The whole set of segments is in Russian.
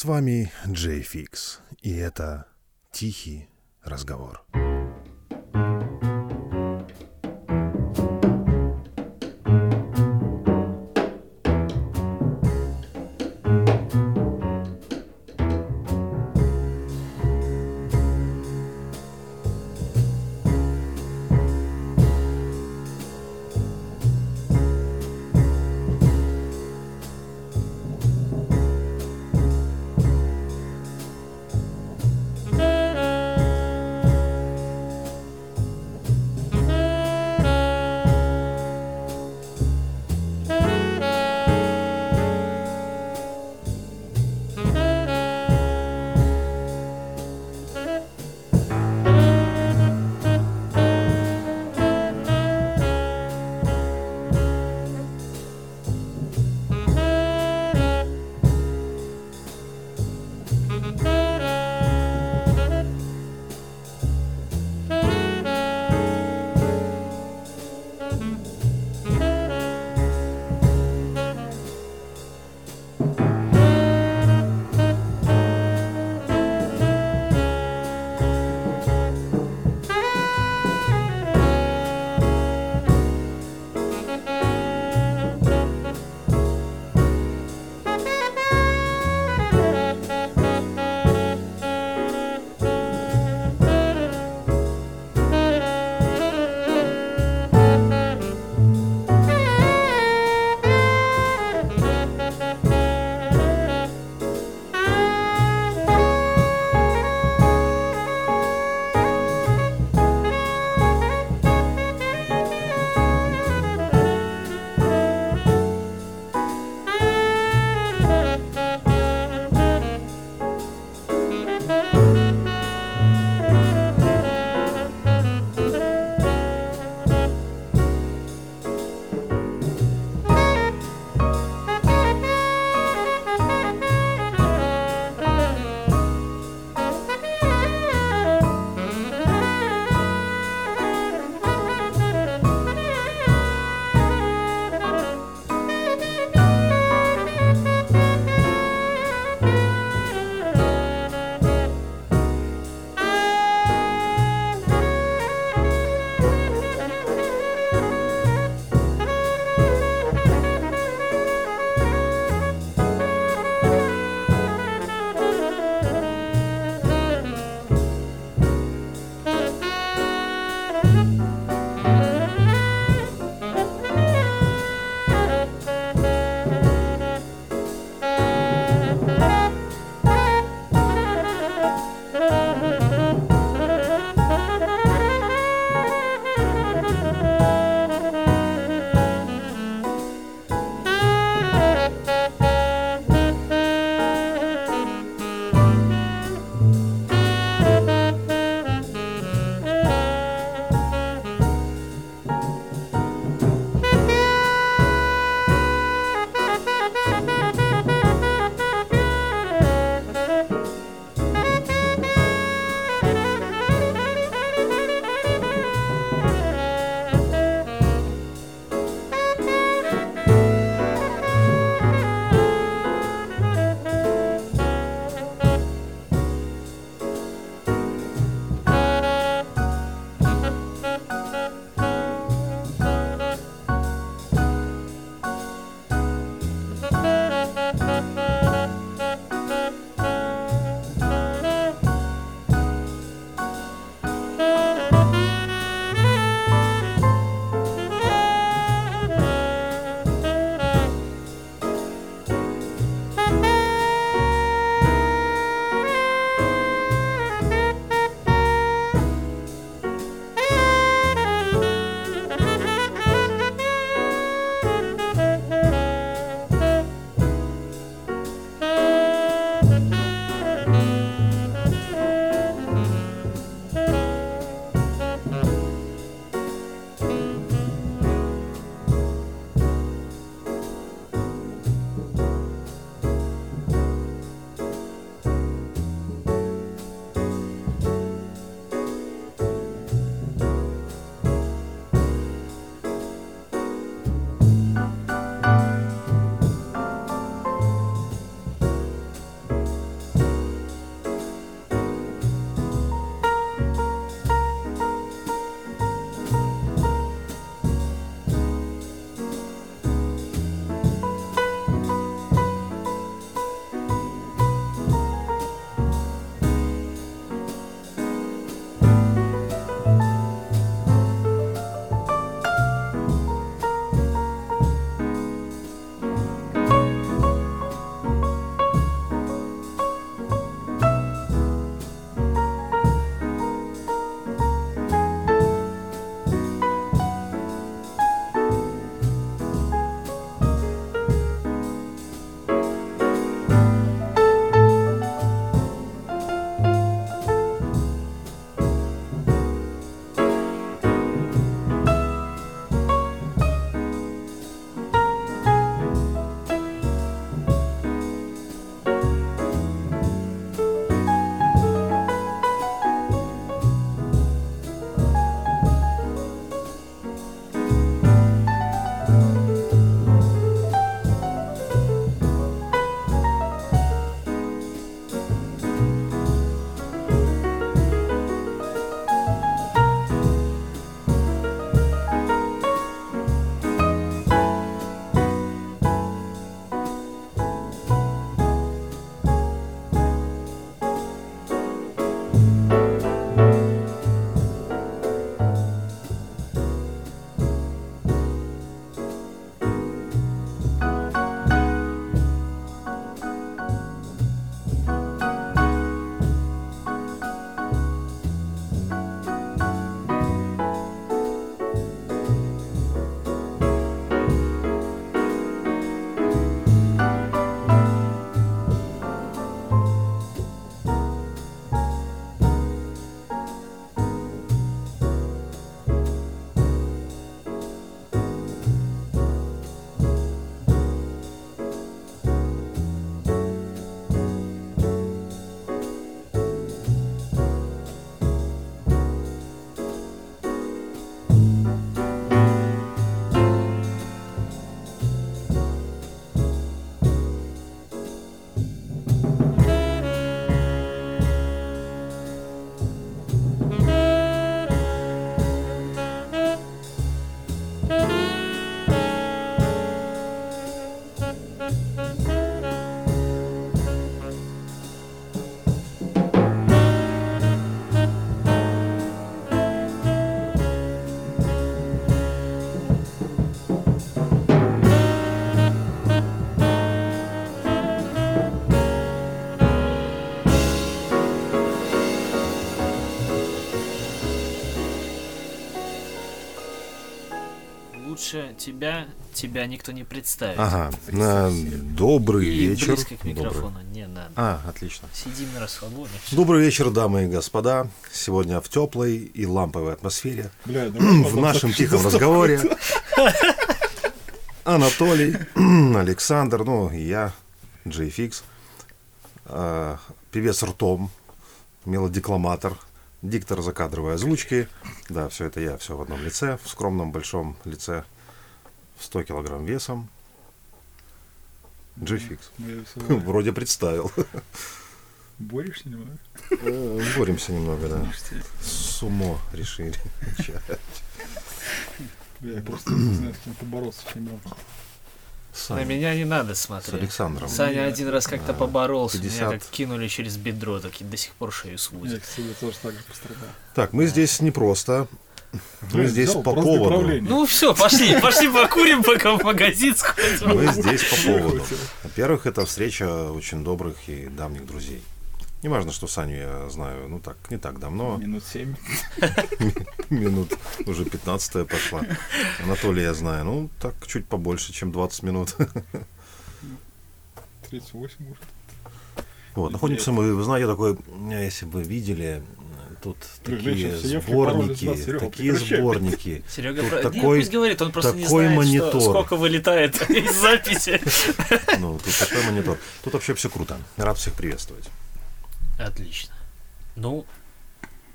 С вами Джей Фикс, и это «Тихий разговор». Тебя, тебя никто не представит. Ага, на добрый И вечер. близко к Добрый. микрофону не надо. А, отлично. Сидим на расслабоне. Добрый вечер, дамы и господа. Сегодня в теплой и ламповой атмосфере. Бля, В нашем тихом разговоре. Анатолий, Александр, ну и я, Джей Фикс, а, певец ртом, мелодекламатор, диктор закадровой озвучки. Да, все это я, все в одном лице, в скромном большом лице, 100 килограмм весом. Ну, я всё Вроде представил. Борешься немного? Э, Боремся немного, да. Сумо решили. Бля, я просто не знаю, с кем побороться, чем я. На Саня, меня не надо с смотреть. Александром. Саня один раз как-то А, поборолся, 50. меня как кинули через бедро, так и до сих пор шею Я, сводит. кстати, тоже так же пострадал. Так, мы здесь не просто. Мы здесь по поводу. Ну все, пошли, пошли покурим, пока в магазин сходим. Мы здесь по поводу. Во-первых, это встреча очень добрых и давних друзей. Не важно, что Саню я знаю, ну так, не так давно, Минут семь. минут уже 15 пошла. Анатолия я знаю, ну так чуть побольше, чем 20 минут. 38 уже. Вот, находимся мы, вы знаете, такой, если бы видели, тут такие сборники, такие сборники. Серега, Тут про- не, такой- пусть говорит, он просто не знает, монитор. Что, сколько вылетает из записи. Ну, тут такой монитор. Тут вообще все круто. Рад всех приветствовать. Отлично. Ну,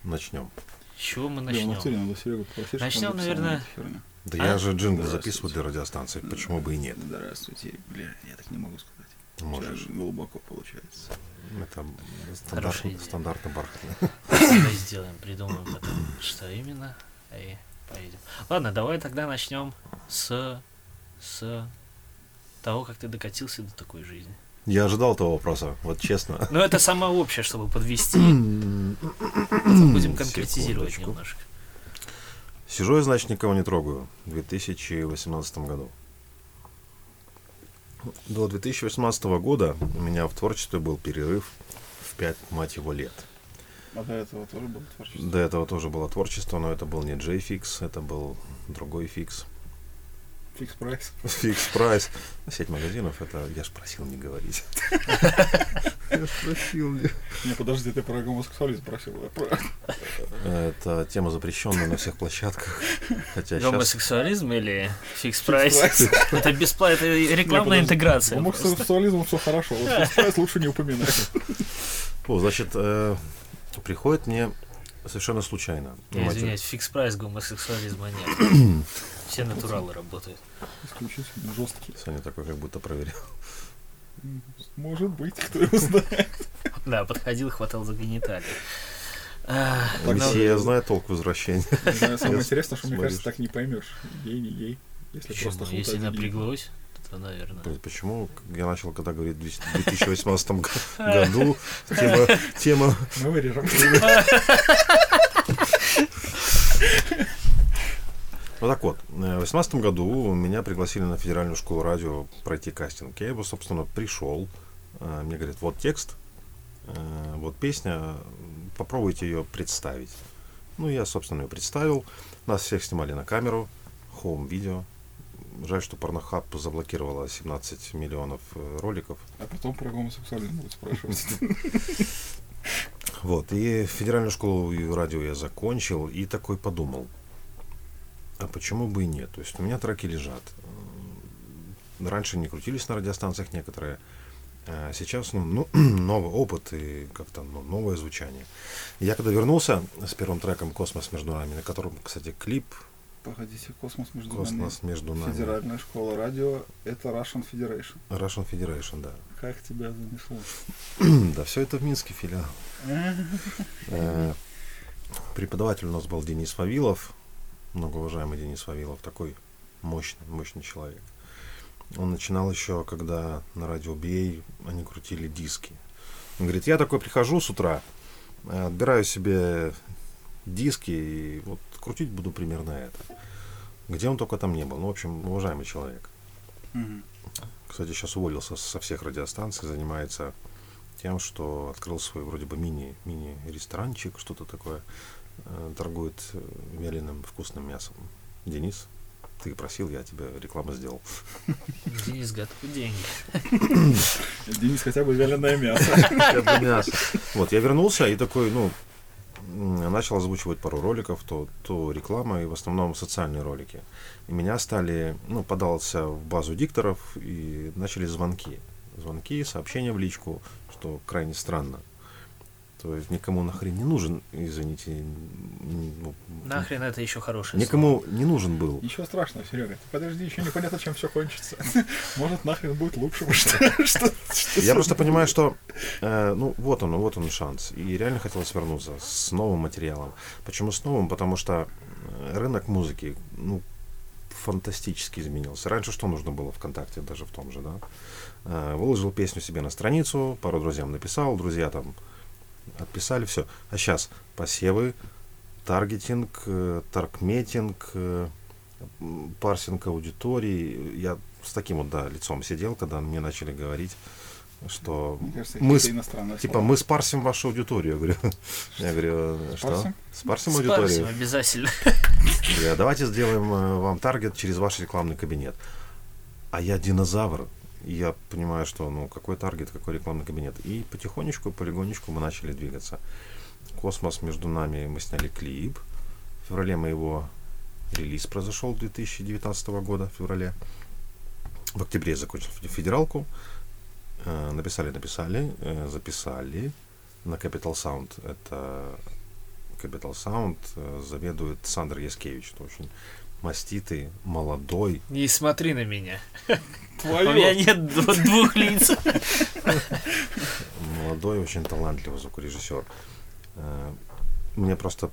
Начнем. с чего мы начнем? натуре надо Серегу попросить, чтобы Начнем, наверное. Да А? я же джингл записываю для радиостанции, почему бы и нет. Здравствуйте. Бля, я так не могу сказать. Можешь. Сейчас глубоко получается. Это стандартно, стандартно бархатно. Давай сделаем, придумаем потом, что именно, и поедем. Ладно, давай тогда начнем с, с того, как ты докатился до такой жизни. Я ожидал этого вопроса, вот честно. Ну, это самое общее, чтобы подвести. Будем конкретизировать Секундочку. немножко. Сижу я, значит, никого не трогаю в 2018 году. До 2018 года у меня в творчестве был перерыв в 5, мать его, лет. А до этого тоже было творчество. До этого тоже было творчество, но это был не Fix, это был другой Fix. Fix Price. Fix Price. Сеть магазинов, это я ж просил не говорить. Я ж просил не Не, подожди, ты про гомосексуализм просил. про- Это тема запрещенная на всех площадках. Хотя сейчас... Гомосексуализм или Fix Price? Это бесплатно, это рекламная интеграция. Гомосексуализм все хорошо. Вот Fix Price лучше не упоминать. О, значит, э, приходит мне совершенно случайно. Извиняюсь, Fix Price гомосексуализма нет. Все натуралы работают. Исключительно жесткий. Саня такой как будто проверял. Может быть, кто его знает. Да, подходил, хватал за гениталии. А, Алексей знает толк в возвращении. Не знаю, Самое интересное, что мне кажется, так не поймешь. Гей, не гей. Если просто Если напряглось, то, наверное. Почему я начал, когда говорить в 2018 г- году, тема, тема Мы вырежем. Ну так вот, э, в 2018 году меня пригласили на федеральную школу радио пройти кастинг. Я его, собственно, пришел. Э, Мне говорят, вот текст, э, вот песня, попробуйте ее представить. Ну, я, собственно, ее представил. Нас всех снимали на камеру, хоум-видео. Жаль, что Порнохаб заблокировала 17 миллионов роликов. А потом про гомосексуализм будут спрашивать. Вот, и федеральную школу радио я закончил, и такой подумал, а почему бы и нет? То есть у меня треки лежат. Раньше не крутились на радиостанциях некоторые, а сейчас ну, ну, новый опыт и как-то ну, новое звучание. Я когда вернулся с первым треком «Космос между нами», на котором, кстати, клип Погодите, космос между нами. «Космос между нами», Федеральная школа радио это Russian Federation. Russian Federation, да. Как тебя занесло? Да, все это в Минске филиал. Э, Преподаватель у нас был Денис Вавилов, многоуважаемый Денис Вавилов, такой мощный, мощный человек. Он начинал еще, когда на радио BA они крутили диски. Он говорит, я такой прихожу с утра, э, отбираю себе диски и вот крутить буду примерно это. Где он только там не был. Ну, в общем, уважаемый человек. Мгм. Кстати, сейчас уволился со всех радиостанций, занимается тем, что открыл свой вроде бы мини, мини-ресторанчик, что-то такое, торгует э, вяленым вкусным мясом. Денис, ты просил, я тебе рекламу сделал. Денис готовит деньги. Денис хотя бы вяленое мясо. Хотя бы мясо. Вот, я вернулся и такой, ну, начал озвучивать пару роликов, то, то реклама и в основном социальные ролики. И меня стали, ну, подался в базу дикторов и начали звонки. Звонки, сообщения в личку, что крайне странно. То есть никому нахрен не нужен, извините, ну, Нахрен это еще хорошее никому не нужен был. Ничего страшного, Серега. Ты подожди, еще непонятно, чем все кончится. Может, нахрен будет лучше. Что, что, что Я просто понимаю, что э, ну вот он, вот он шанс. И реально хотелось вернуться с новым материалом. Почему с новым? Потому что э, рынок музыки, ну, фантастически изменился. Раньше что нужно было ВКонтакте, даже в том же, да? Э, выложил песню себе на страницу, пару друзьям написал, друзья там отписали, все. А сейчас посевы, таргетинг, э, таргметинг, э, парсинг аудитории. Я с таким вот, да, лицом сидел, когда мне начали говорить, что Мне кажется, мы с- типа слова. мы спарсим вашу аудиторию. Я говорю, я говорю, «Э, что? Спарсим? Спарсим Спарсим аудиторию. обязательно. Я, Давайте сделаем вам таргет через ваш рекламный кабинет. А я динозавр. Я понимаю, что ну какой таргет, какой рекламный кабинет. И потихонечку, полегонечку мы начали двигаться. Космос между нами, мы сняли клип. В феврале мы его релиз произошел 2019 года, в феврале. В октябре я закончил фе- федералку. Э, Написали, написали, э, записали на Capital Sound. Это Capital Sound э, заведует Сандр Яскевич. Это очень маститый, молодой. Не смотри на меня. У Твою. меня нет дв- двух лиц. молодой, очень талантливый звукорежиссер. Э, Мне просто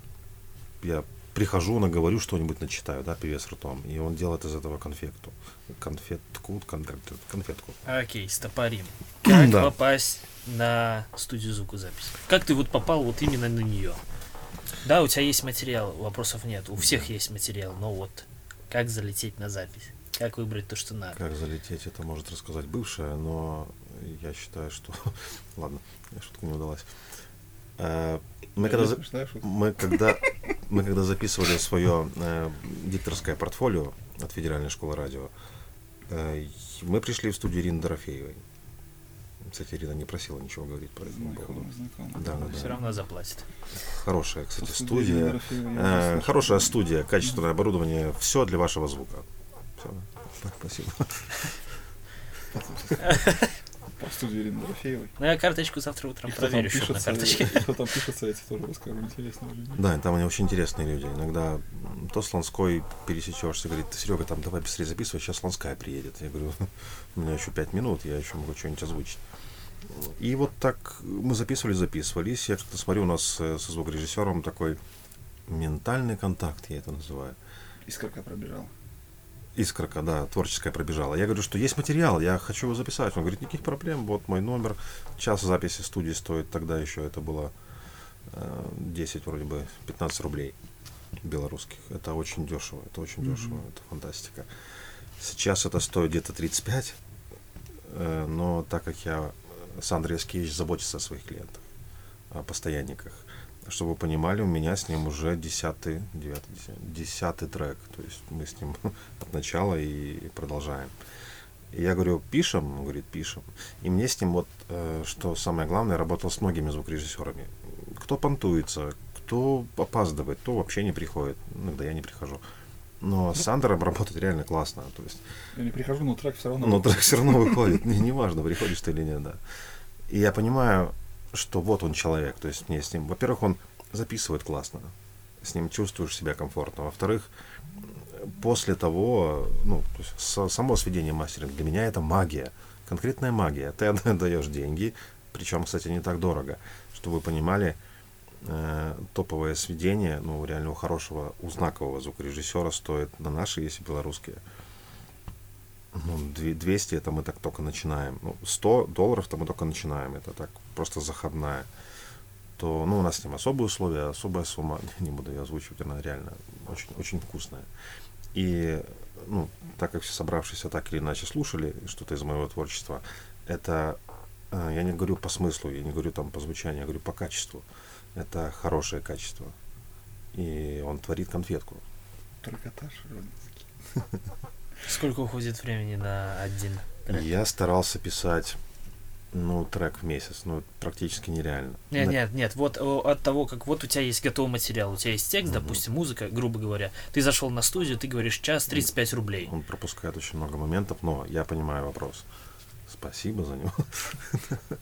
я прихожу, наговорю что-нибудь, начитаю, да, певец ртом, и он делает из этого конфетку. Конфетку, конфетку, конфетку. Окей, стопорим. Как Да. попасть на студию звукозаписи? Как ты вот попал вот именно на нее? Да, у тебя есть материал, вопросов нет. У всех есть материал, но вот как залететь на запись? Как выбрать то, что надо? Как залететь, это может рассказать бывшая, но я считаю, что... Ладно, шутка не удалась. Э, Мы когда, мы когда, мы когда записывали свое э, дикторское портфолио от Федеральной школы радио, э, мы пришли в студию Ирины Дорофеевой. Кстати, Ирина не просила ничего говорить по этому поводу. Знакомый, знакомый. Да, да, Все да. равно заплатит. Хорошая, кстати, Студия я Э, хорошая студия, качественное оборудование, все для вашего звука. Всё. Спасибо. По студии Ирины Дорофеевой. Ну, я карточку завтра утром проверю, что на карточке. и кто там пишется, эти тоже расскажу, интересные люди. Да, там они очень интересные люди. Иногда то с Ланской пересечешься, говорит, Серега, там давай быстрее записывай, сейчас Ланская приедет. Я говорю, у меня еще пять минут, я еще могу что-нибудь озвучить. И вот так мы записывали, записывались. Я как-то смотрю, у нас э, со звукорежиссером такой ментальный контакт, я это называю. Искорка пробежала. Искорка, да, творческая пробежала. Я говорю, что есть материал, я хочу его записать. Он говорит, никаких проблем, вот мой номер. Час записи студии стоит тогда еще, это было э, 10 вроде бы, 15 рублей белорусских. Это очень дешево, это очень Мгм. дешево, это фантастика. Сейчас это стоит где-то 35, э, но так как я, Сандр Яскевич заботится о своих клиентах, о постоянниках, чтобы вы понимали, у меня с ним уже десятый, девятый, десятый, трек. То есть мы с ним от начала и продолжаем. И я говорю, пишем? Он говорит, пишем. И мне с ним вот, э, что самое главное, работал с многими звукорежиссерами. Кто понтуется, кто опаздывает, кто вообще не приходит. Иногда я не прихожу. Но с Сандером работать реально классно. То есть Я не прихожу, но трек все равно. но трек все равно выходит. Не- Неважно, приходишь ты или нет, да. И я понимаю, что вот он человек. То есть мне с ним, во-первых, он записывает классно. С ним чувствуешь себя комфортно. Во-вторых, после того, ну, то есть со- само сведение мастеринга для меня это магия. Конкретная магия. Ты отдаешь деньги, причем, кстати, не так дорого. Чтобы вы понимали, э, топовое сведение, ну, реально у хорошего, у знакового звукорежиссера стоит на наши, если белорусские, ну, две- 200 это мы так только начинаем. Ну, 100 долларов это мы только начинаем. Это так просто заходная. То, ну, у нас с ним особые условия, особая сумма. Не буду ее озвучивать, она реально очень, очень вкусная. И, ну, так как все собравшиеся так или иначе слушали что-то из моего творчества, это, э, я не говорю по смыслу, я не говорю там по звучанию, я говорю по качеству. Это хорошее качество. И он творит конфетку. Трикотаж родинский. Сколько уходит времени на один трек? Я старался писать, ну, трек в месяц, ну, это практически нереально. Нет, На- нет, нет, вот о, от того, как вот у тебя есть готовый материал, у тебя есть текст, Мгм. допустим, музыка, грубо говоря, ты зашел на студию, ты говоришь час 35 рублей. Он пропускает очень много моментов, но я понимаю вопрос. Спасибо за него.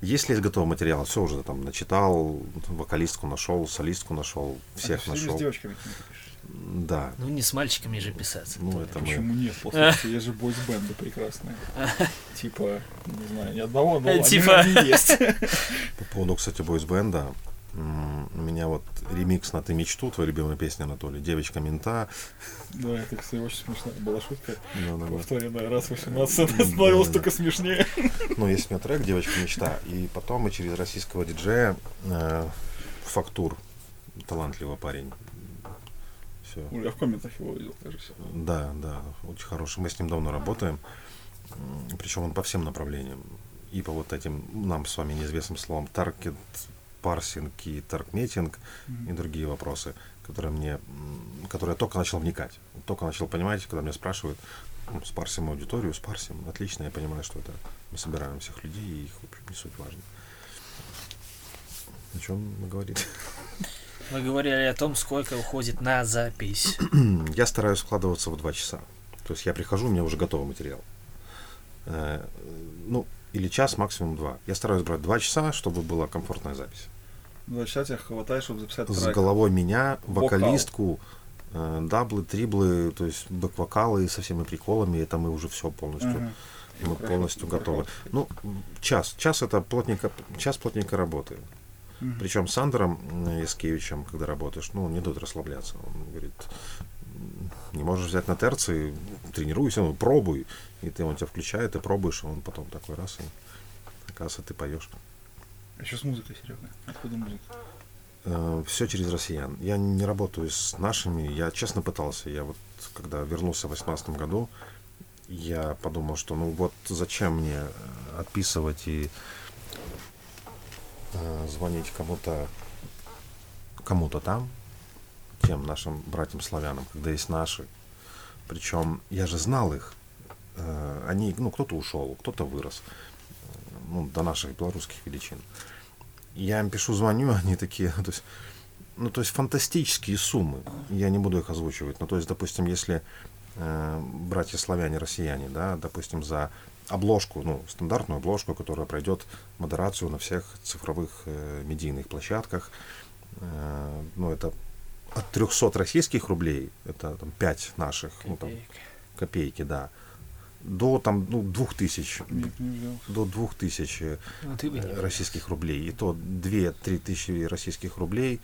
Если есть готовый материал, все уже там начитал, вокалистку нашел, солистку нашел, всех А нашел. с девочками? Да. Ну не с мальчиками же писаться. Ну, это мы. Почему нет? Послушайте, есть же бойсбенды прекрасные. Типа, не знаю, ни одного, но Э, они- типа. есть. По поводу, кстати, бойсбенда, у меня вот ремикс на «Ты мечту», твоя любимая песня, Анатолий, «Девочка мента». Да, это, кстати, очень смешная была шутка. Да, да. Повторенная раз 18 становилось Да, да. только смешнее. Ну, есть у меня трек «Девочка мечта». И потом мы через российского диджея э, Фактур, талантливый парень. Все. Я в комментах его видел, кажется. Да, да, очень хороший. Мы с ним давно работаем. Причем он по всем направлениям. И по вот этим нам с вами неизвестным словам таргет, парсинг и таргметинг и другие вопросы, которые мне, которые я только начал вникать. Только начал понимать, когда меня спрашивают, ну, спарсим аудиторию, спарсим. Отлично, я понимаю, что это мы собираем всех людей, и их, в общем, не суть важно. О чем мы говорили? Мы говорили о том, сколько уходит на запись. Я стараюсь вкладываться в два часа. То есть я прихожу, у меня уже готовый материал. Э, Ну, или час, максимум два. Я стараюсь брать два часа, чтобы была комфортная запись. Два часа тебя хватает, чтобы записать С трек. головой меня, Вокал. вокалистку, э, даблы, триблы, то есть бэк-вокалы со всеми приколами, это мы уже все полностью, Ага. мы Хорошо, полностью готовы. Ну, час, час это плотненько, час плотненько работы. Мгм. Причем с Андером м, Яскевичем, когда работаешь, ну, не дает расслабляться. Он говорит, «М, не можешь взять на терции, тренируйся, ну, пробуй. И ты, он тебя включает, ты пробуешь, а он потом такой раз, и оказывается, ты поешь. А что с музыкой, Серега? Откуда музыка? все через россиян. Я не работаю с нашими, я честно пытался. Я вот, когда вернулся в 2018 году, я подумал, что ну вот зачем мне э, отписывать и э, звонить кому-то кому-то там, тем нашим братьям-славянам, когда есть наши. Причем я же знал их. Э, Они, ну, кто-то ушел, кто-то вырос. э, Ну, до наших белорусских величин. Я им пишу, звоню, они такие, то есть, ну, то есть фантастические суммы. Я не буду их озвучивать. Ну, то есть, допустим, если э, братья славяне, россияне, да, допустим, за обложку, ну, стандартную обложку, которая пройдет модерацию на всех цифровых э, медийных площадках, э, ну, это от 300 российских рублей, это там 5 наших, ну, там, копейки, да, до там, ну, 2000, Нет, не взял. до 2000 ты бы не э, взял. российских рублей. И то 2-3 тысячи российских рублей,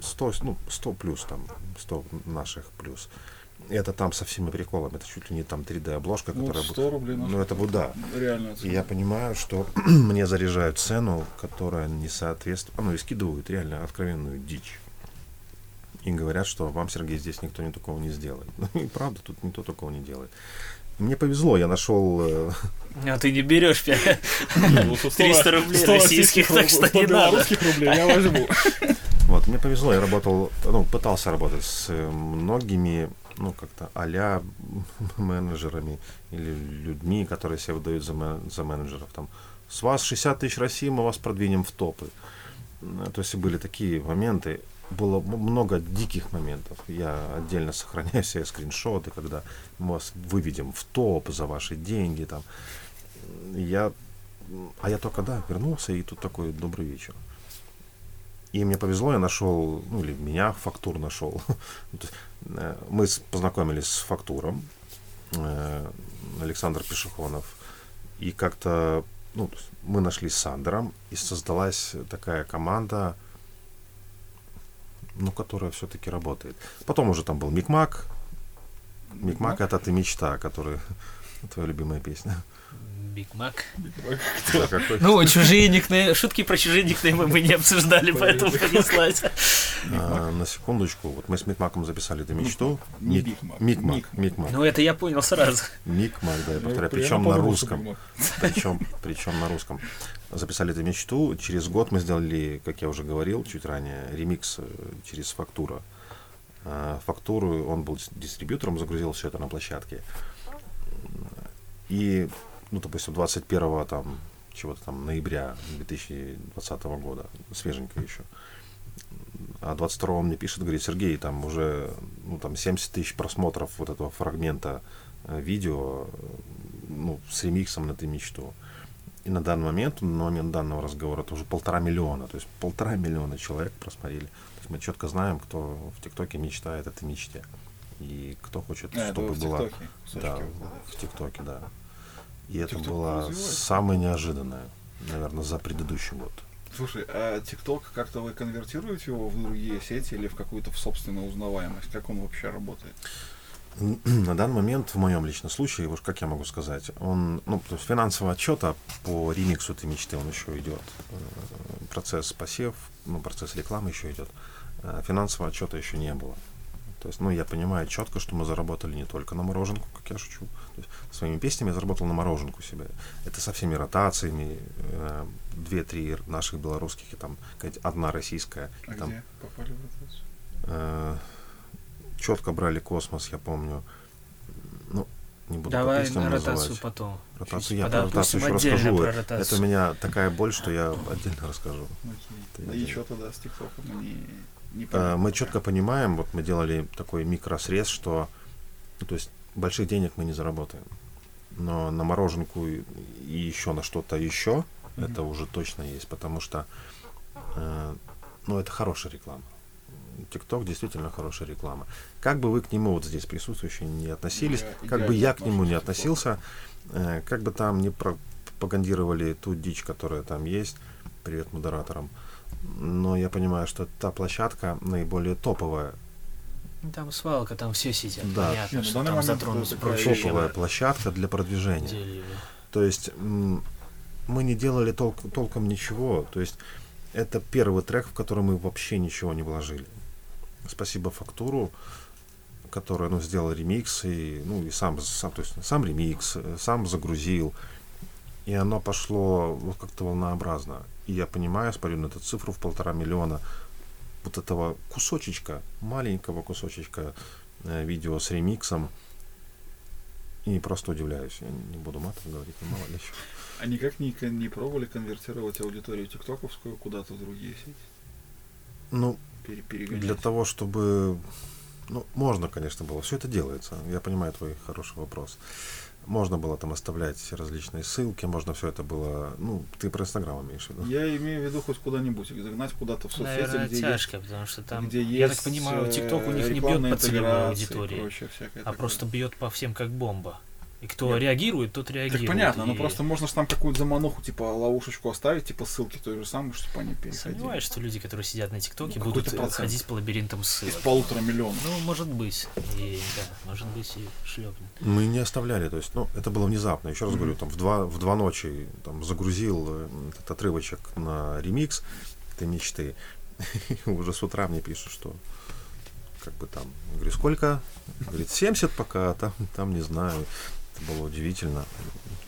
100, ну, 100 плюс там, 100 наших плюс. Это там со всеми приколами, это чуть ли не там 3D-обложка, Ну, которая... вот бу- 100 рублей Ну, это будет, да. Реально. И я понимаю, что мне заряжают цену, которая не соответствует, ну и скидывают реально откровенную дичь. И говорят, что вам, Сергей, здесь никто не такого не сделает. Ну и правда, тут никто такого не делает. Мне повезло, я нашел э, А ты не берешь пя- Ну, тут 300 100 рублей 100 российских, так что 100 не надо. рублей я возьму. Вот, мне повезло, я работал, ну, пытался работать с э, многими, ну, как-то а менеджерами или людьми, которые себя выдают за, ме- за менеджеров. Там, с вас 60 тысяч России, мы вас продвинем в топы. То есть были такие моменты, было много диких моментов. Я отдельно сохраняю себе скриншоты, когда мы вас выведем в топ за ваши деньги. Там. Я, а я только, да, вернулся, и тут такой добрый вечер. И мне повезло, я нашел, ну или меня фактур нашел. Э, Мы познакомились с фактуром, э, Александр Пешехонов, и как-то ну, мы нашлись с Сандером, и создалась такая команда, ну, которая все-таки работает. Потом уже там был Микмак. Микмак это ты мечта, который твоя любимая песня. Биг Мак. Ну, чужие никнеймы, шутки про чужие никнеймы мы не обсуждали, поэтому понеслась. А, на секундочку, вот мы с Микмаком записали эту мечту. Мик- Микмак. Мик. Микмак. Ну, это я понял сразу. Микмак, да, я Ну, повторяю. Причем на русском. Причем, причем на русском. Записали эту мечту. Через год мы сделали, как я уже говорил чуть ранее, ремикс э, через фактура. э, фактуру, он был дис- дистрибьютором, загрузил все это на площадке. И, ну, допустим, 21 там, чего-то там, ноября 2020 года, свеженько еще. А 22 он мне пишет, говорит, Сергей, там уже ну, там 70 тысяч просмотров вот этого фрагмента э, видео, э, ну, с ремиксом на «Ты мечту». И на данный момент, на момент данного разговора, это уже полтора миллиона. То есть полтора миллиона человек просмотрели. То есть мы четко знаем, кто в ТикТоке мечтает этой мечте. И кто хочет, А, чтобы вы в была... ТикТоке Да, в ТикТоке, да. И это TikTok было развивается. самое неожиданное, наверное, за предыдущий год. Слушай, а ТикТок как-то вы конвертируете его в другие сети или в какую-то в собственную узнаваемость? Как он вообще работает? На данный момент, в моем личном случае, уж как я могу сказать, он, ну, то есть финансового отчета по ремиксу этой мечты, он еще идет. Э, Процесс посев, ну, процесс рекламы еще идет. Э, Финансового отчета еще не было. То есть, ну, я понимаю четко, что мы заработали не только на мороженку, я шучу. То есть, своими песнями я заработал на мороженку себе. Это со всеми ротациями, э, две-три наших белорусских и там какая-то одна российская. А и там, где попали в ротацию? э, четко брали космос, я помню. Ну, не буду по Давай песням на ротацию называть. потом. Ротацию Чуть я про ротацию еще расскажу. про Это ротацию. у меня такая боль, что я отдельно расскажу. Это И что тогда с ТикТоком? Не, не Э, Мы четко понимаем, вот мы делали такой микросрез, что ну, то есть больших денег мы не заработаем. Но на мороженку и, еще на что-то еще Мгм. это уже точно есть, потому что э, ну, это хорошая реклама. ТикТок действительно хорошая реклама. Как бы вы к нему вот здесь присутствующие не относились, Я как бы я к нему не относился, э, как бы там не пропагандировали ту дичь, которая там есть, привет модераторам, но я понимаю, что та площадка наиболее топовая, Там свалка, там все сидят. Да. Понятно, Не, ну, что там затронуты топовая площадка для продвижения. Делили. То есть м, мы не делали толк- толком ничего. То есть это первый трек, в который мы вообще ничего не вложили. Спасибо фактуру, которая ну, сделал ремикс и ну и сам, сам то есть сам ремикс, сам загрузил. И оно пошло вот как-то волнообразно. И я понимаю, смотрю на эту цифру в полтора миллиона вот этого кусочечка, маленького кусочечка э, видео с ремиксом. И просто удивляюсь. Я не буду матом говорить, но мало ли еще. А никак не, не пробовали конвертировать аудиторию тиктоковскую куда-то в другие сети? Ну, Пере- перегонять? для того, чтобы... Ну, можно, конечно, было. Все это делается. Я понимаю твой хороший вопрос. Можно было там оставлять различные ссылки, можно все это было... Ну, ты про Инстаграм имеешь в виду? Я имею в виду хоть куда-нибудь, загнать куда-то в соцсети, Наверное, где тяжко, потому что есть, там, где я есть так понимаю, э, ТикТок у них не бьет по целевой аудитории, прочее всякое а такое. просто бьет по всем как бомба. И кто Нет. реагирует, тот реагирует. Так понятно, но и просто можно же там какую-то замануху, типа ловушечку оставить, типа ссылки той же самой, чтобы они переходили. Сомневаюсь, что люди, которые сидят на ТикТоке, Ну, будут процент. ходить по лабиринтам Из ссылок. полутора миллионов. Ну, может быть. И да, может быть и шлепнет. Мы не оставляли, то есть, ну, это было внезапно. Еще раз Мгм. говорю, там в два, в два ночи там, загрузил э, этот отрывочек на ремикс этой мечты. И уже с утра мне пишут, что как бы там, я говорю, сколько? Говорит, 70 пока, а там, там не знаю. Это было удивительно.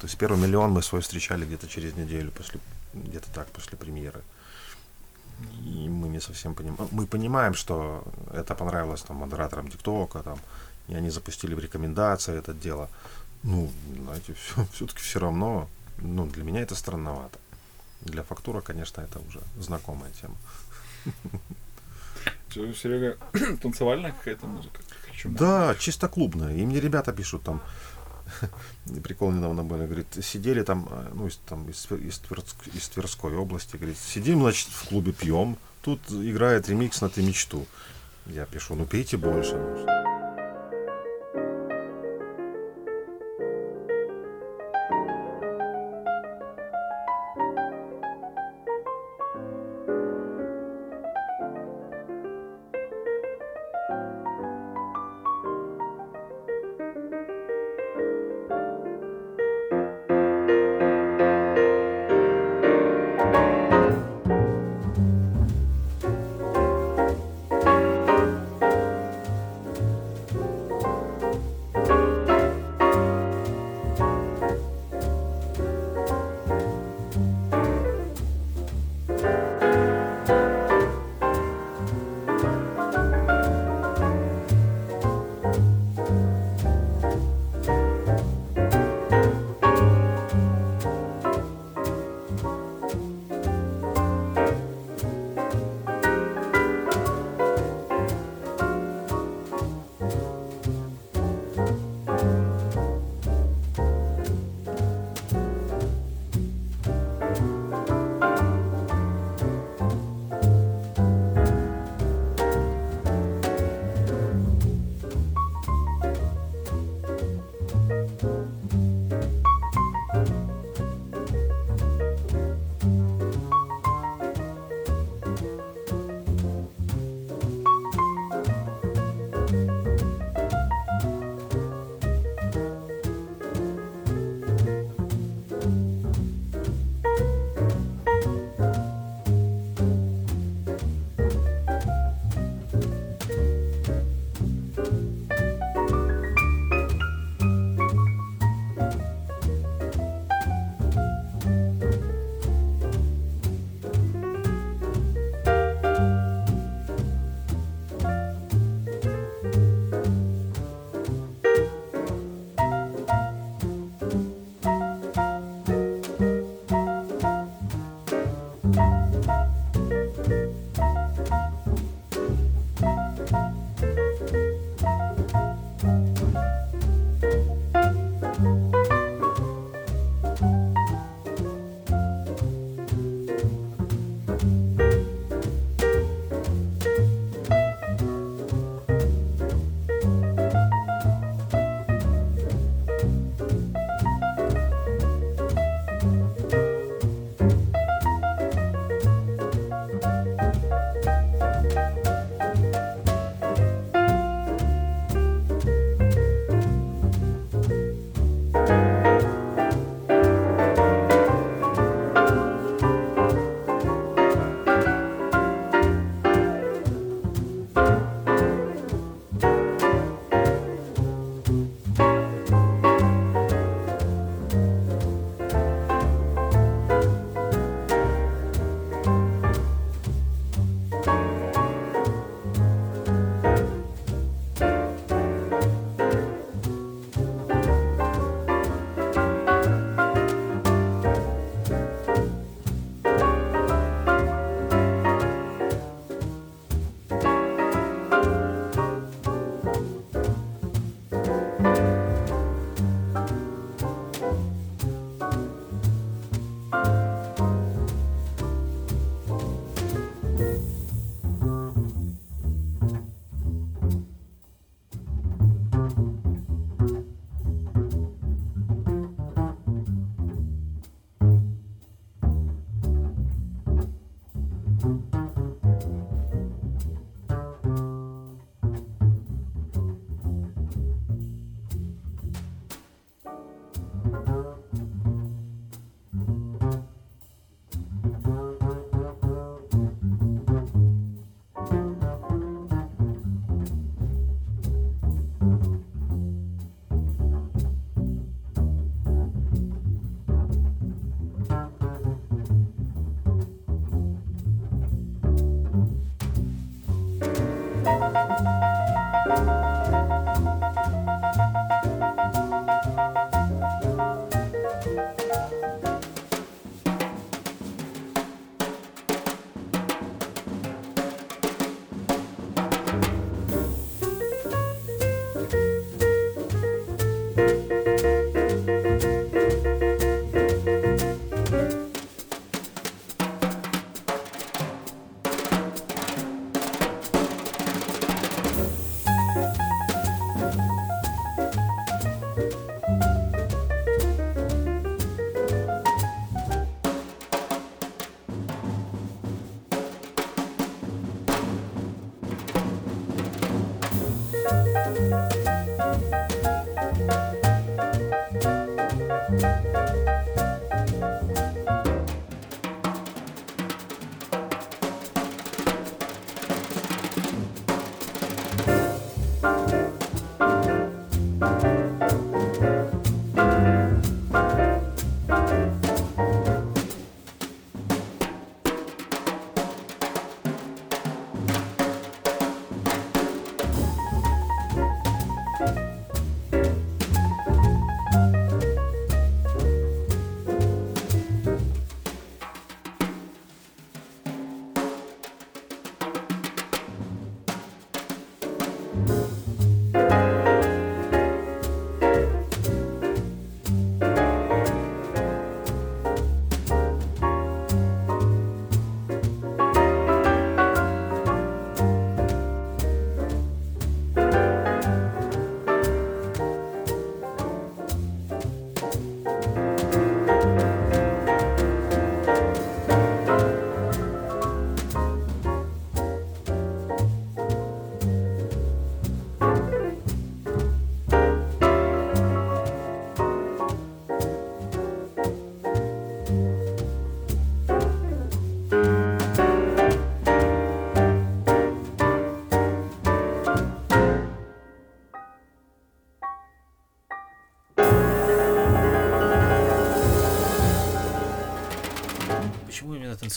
То есть первый миллион мы свой встречали где-то через неделю после, где-то так, после премьеры. И мы не совсем понимаем. Мы понимаем, что это понравилось там модераторам ТикТока, там, и они запустили в рекомендации это дело. Ну, знаете, все, все-таки все равно, ну, для меня это странновато. Для фактура, конечно, это уже знакомая тема. Серега, танцевальная какая-то музыка? Да, чисто клубная. И мне ребята пишут там, прикол недавно были, говорит, сидели там, э, ну, из, там, из, из, Тверск- из Тверской области, говорит, сидим, значит, в клубе пьем, тут играет ремикс на «Ты мечту». Я пишу, ну, пейте больше. ну,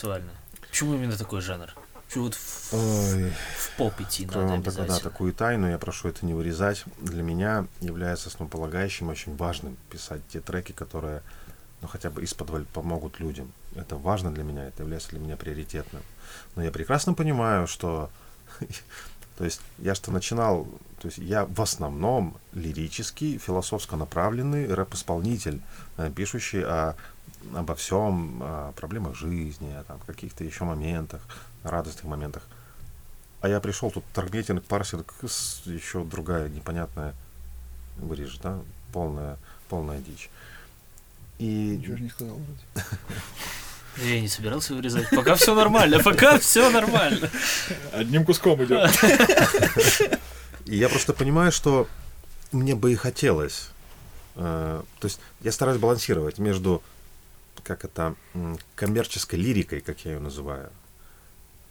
что. Почему именно такой жанр? Почему вот в, Ой, в поп идти надо вам тогда обязательно? такую тайну, я прошу это не вырезать. Для меня является основополагающим, очень важным писать те треки, которые ну, хотя бы из-под помогут людям. Это важно для меня, это является для меня приоритетным. Но я прекрасно понимаю, что то есть я что начинал, то есть я в основном лирический, философско направленный рэп-исполнитель, э, пишущий о, обо всем, о проблемах жизни, о там, каких-то еще моментах, радостных моментах. А я пришел, тут таргетинг, парсинг, еще другая непонятная, вырежешь, да, полная, полная дичь. И Ничего же не сказал вроде. Я не собирался вырезать. Пока все нормально, пока все нормально. Одним куском идет. И я просто понимаю, что мне бы и хотелось. э, то есть я стараюсь балансировать между, как это, коммерческой лирикой, как я ее называю,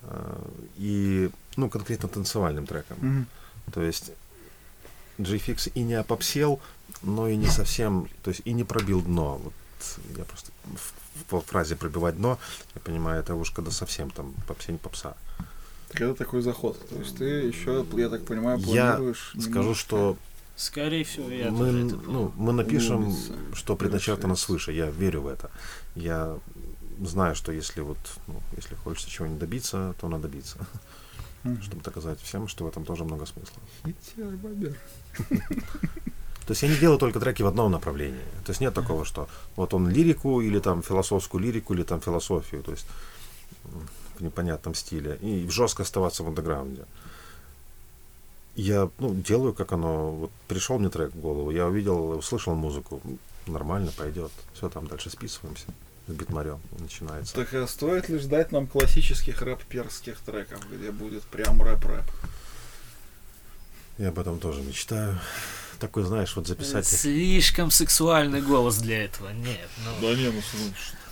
э, и, ну, конкретно танцевальным треком. Мгм. То есть GFX и не опопсел, но и не совсем, то есть и не пробил дно. Вот я просто в, в фразе пробивать дно, я понимаю, это уж когда совсем там попсень попса. Так это такой заход. То есть ты еще, я так понимаю, Я планируешь... Скажу, немножко- что Скорее всего, я мы, тоже это ну, мы напишем, углубиться, что предначертано свыше. Я верю в это. Я знаю, что если вот, ну, если хочется чего-нибудь добиться, то надо добиться, Мгм. чтобы доказать всем, что в этом тоже много смысла. Бобер. То есть я не делаю только треки в одном направлении. То есть нет такого, что вот он лирику или там философскую лирику или там философию, то есть в непонятном стиле и жестко оставаться в андеграунде. Я ну, делаю, как оно. Вот пришел мне трек в голову, я увидел, услышал музыку, нормально пойдет. Все, там дальше списываемся с битмарем начинается. Так а стоит ли ждать нам классических рэп-перских треков, где будет прям рэп-рэп? Я об этом тоже мечтаю. Такой, знаешь, вот записать. Слишком сексуальный голос для этого. Нет, ну, Да не, ну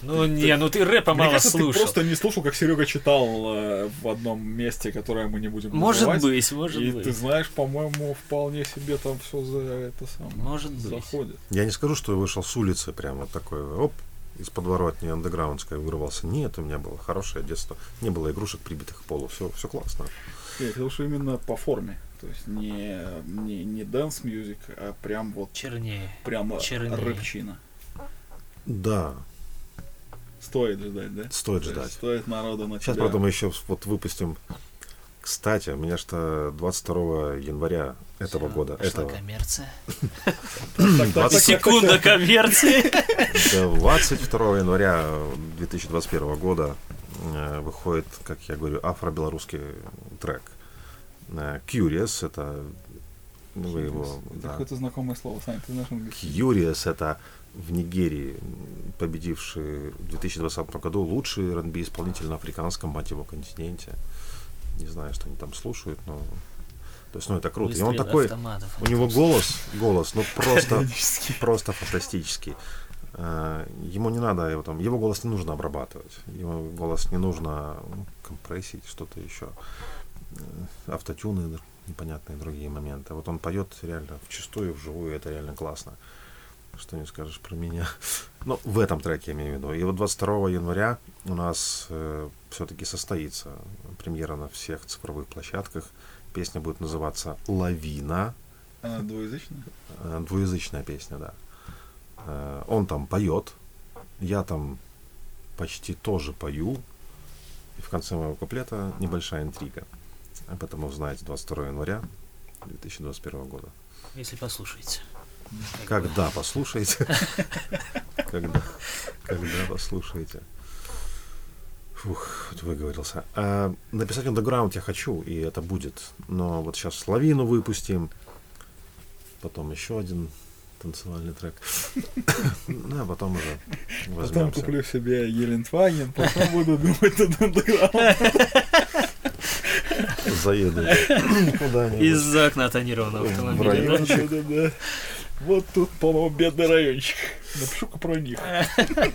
ну не, ну ты рэпа мало кажется, ты слушал. просто не слушал, как Серега читал э, в одном месте, которое мы не будем Может называть. быть, может И быть. ты знаешь, по-моему, вполне себе там все за это самое Может быть. заходит. Я не скажу, что я вышел с улицы, прям вот такой, оп, из подворотни андеграундской вырвался. Нет, у меня было хорошее детство. Не было игрушек, прибитых к полу. Все, все классно. Нет, это уж именно по форме. То есть не, не, не dance music, а прям вот Чернее. прям Чернее. рэпчина. Да, Стоит ждать, да? стоит То ждать. Стоит народа на Сейчас, тебя. правда, мы еще вот выпустим. Кстати, у меня что 22 января этого Всё, года, пошла этого, коммерция. Так, так, так, так, Секунда так, так. коммерции. 22 января 2021 года э, выходит, как я говорю, афро-белорусский трек. Э, Curious, это ну, вы его, Это да. Какое-то знакомое слово, Саня, ты знаешь английский? Curious это в Нигерии победивший в 2020 году лучший R&B исполнитель на африканском, мать его, континенте. Не знаю, что они там слушают, но... То есть, ну, это круто. И он Выстрел такой... автоматов. У него голос, голос, ну, просто, просто фантастический. Э, Ему не надо его там, его голос не нужно обрабатывать, его голос не нужно ну, компрессить, что-то еще, Э, автотюны, непонятные другие моменты. Вот он поет реально вчистую, вживую, это реально классно. Что не скажешь про меня? Ну, в этом треке я имею в виду. И вот 22 января у нас все-таки состоится премьера на всех цифровых площадках. Песня будет называться «Лавина». Она двуязычная? Э, Двуязычная песня, да. Э, Он там поет, я там почти тоже пою. И в конце моего куплета небольшая интрига. Об этом узнаете 22 января 2021 года. Если послушаете. Когда послушаете. Когда, когда послушаете. Фух, вот выговорился. А, написать андеграунд я хочу, и это будет. Но вот сейчас лавину выпустим. Потом еще один танцевальный трек. Ну, а потом уже Потом возьмемся. куплю себе Елентваген, потом буду думать над андеграундом. Заеду куда-нибудь. Из окна тонированного В автомобиля. Вот тут, по-моему, бедный райончик. Напишу-ка про них.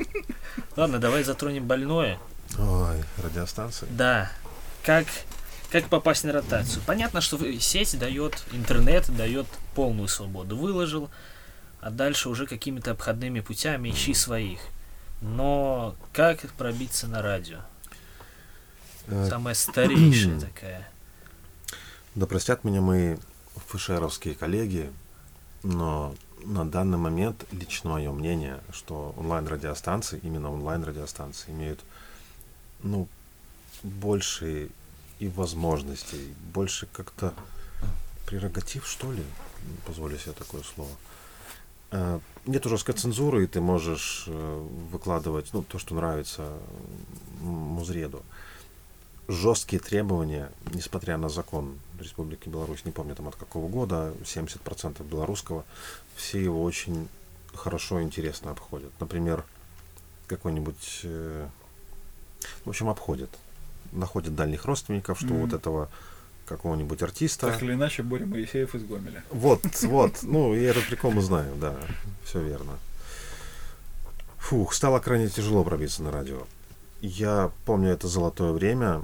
Ладно, давай затронем больное. Ой, радиостанция. Да. Как, как попасть на ротацию? Понятно, что сеть дает, интернет дает полную свободу. Выложил, а дальше уже какими-то обходными путями ищи своих. Но как пробиться на радио? Э, Самая старейшая такая. Да простят меня мои фышеровские коллеги, но на данный момент лично мое мнение, что онлайн-радиостанции, именно онлайн-радиостанции, имеют ну, больше и возможностей, больше как-то прерогатив, что ли, позволю себе такое слово. Э, Нет жесткой цензуры, и ты можешь э, выкладывать ну, то, что нравится Музреду. Жесткие требования, несмотря на закон Республики Беларусь, не помню там от какого года, 70% белорусского, все его очень хорошо и интересно обходят. Например, какой-нибудь, э, в общем, обходят. Находят дальних родственников, что Мгм. вот этого какого-нибудь артиста. Так или иначе, Боря Моисеев из Гомеля. Вот, вот. Ну, и этот прикол мы знаем, да. Все верно. Фух, стало крайне тяжело пробиться на радио. Я помню это золотое время.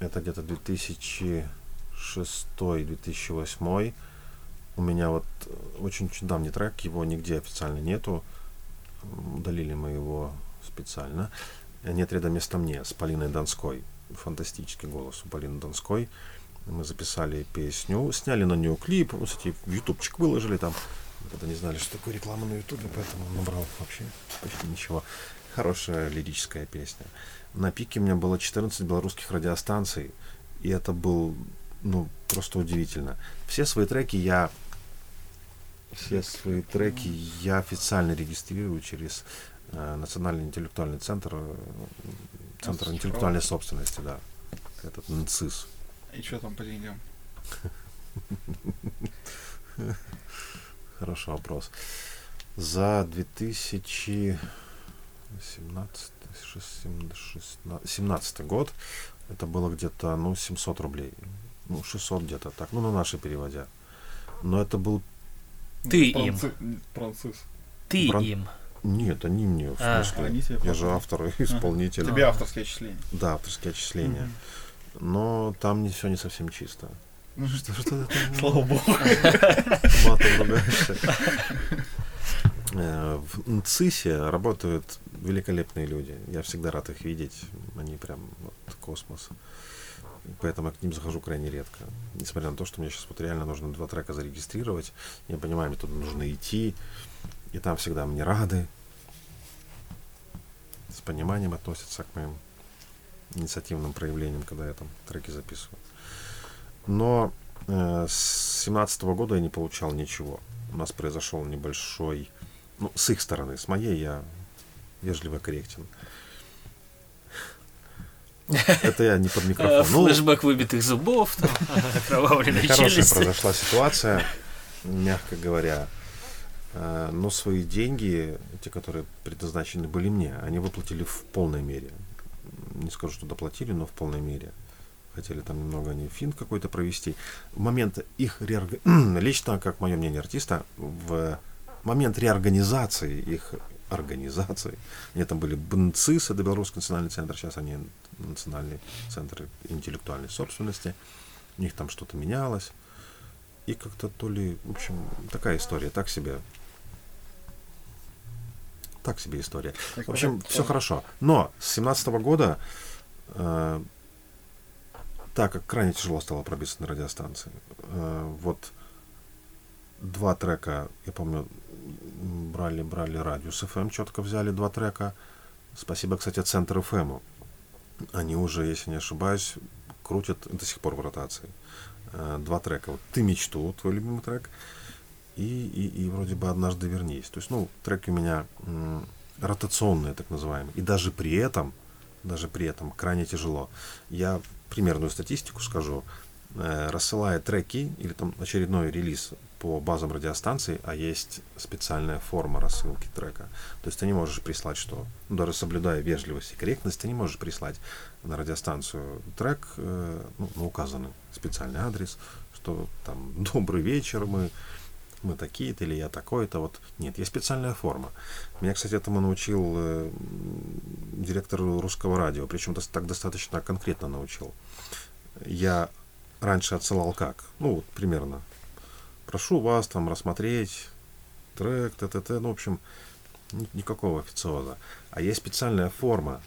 Это где-то 2006-2008. У меня вот очень-очень давний трек, его нигде официально нету. Удалили мы его специально. Нет ряда места мне с Полиной Донской. Фантастический голос у Полины Донской. Мы записали песню, сняли на нее клип, кстати, ютубчик выложили там. Мы тогда не знали, что такое реклама на ютубе, поэтому набрал вообще почти ничего. Хорошая лирическая песня. На пике у меня было 14 белорусских радиостанций, и это был, ну, просто удивительно. Все свои треки я все свои треки я официально регистрирую через э, Национальный интеллектуальный центр, э, Центр Цифровой. интеллектуальной собственности, да. Этот НЦИС. И что там по деньгам? Хороший вопрос. За 2017 17 год это было где-то, ну, 700 рублей. Ну, 600 где-то так. Ну, на наши переводя. Но это был... Ты Ну, им. франци- Француз. Ты Бран- им. Нет, они мне, в А. смысле. Они тебе Я же автор и исполнитель. Тебе авторские отчисления. Да, авторские отчисления. Мгм. Но там не все не совсем чисто. Что, что это? Слава богу. матом ругаешься. Э, В НЦИСе работают великолепные люди. Я всегда рад их видеть. Они прям вот космос. Поэтому я к ним захожу крайне редко. Несмотря на то, что мне сейчас вот реально нужно два трека зарегистрировать. Я понимаю, мне туда нужно идти. И там всегда мне рады. С пониманием относятся к моим инициативным проявлениям, когда я там треки записываю. Но э, с 17 года я не получал ничего. У нас произошел небольшой, ну, с их стороны, с моей я вежливо корректен. Это я не под Э, микрофон. Ну, Флэшбэк выбитых зубов, Нехорошая челюсти. произошла ситуация, мягко говоря. Э, Но свои деньги, те, которые предназначены были мне, они выплатили в полной мере. Не скажу, что доплатили, но в полной мере. Хотели там немного они финт какой-то провести. В момент их реорганизации, лично, как мое мнение артиста, в момент реорганизации их организации, они там были БНЦИС, это Белорусский национальный центр, сейчас они Национальный центр интеллектуальной собственности. У них там что-то менялось. И как-то то ли, в общем, такая история, так себе. Так себе история. В общем, все это- хорошо. Но с 17 года, э, так как крайне тяжело стало пробиться на радиостанции, э, вот два трека, я помню, брали, брали радиус FM, четко взяли два трека. Спасибо, кстати, Центр FM. Они уже, если не ошибаюсь, крутят до сих пор в ротации. Э, Два трека. Вот «Ты мечту», твой любимый трек, и, и, и вроде бы «Однажды вернись». То есть, ну, треки у меня ротационные, так называемые. И даже при этом, даже при этом крайне тяжело. Я примерную статистику скажу. Э, рассылая треки или там очередной релиз по базам радиостанций, а есть специальная форма рассылки трека. То есть ты не можешь прислать, что, ну, даже соблюдая вежливость и корректность, ты не можешь прислать на радиостанцию трек э, ну, на указанный специальный адрес, что там «Добрый вечер, мы мы такие-то или я такой-то. Вот нет, есть специальная форма. Меня, кстати, этому научил э, директор русского радио, причем так достаточно конкретно научил. Я раньше отсылал как? Ну, вот примерно. Прошу вас там рассмотреть трек, т.т.т. Ну, в общем, Ни- Никакого официоза. А есть специальная форма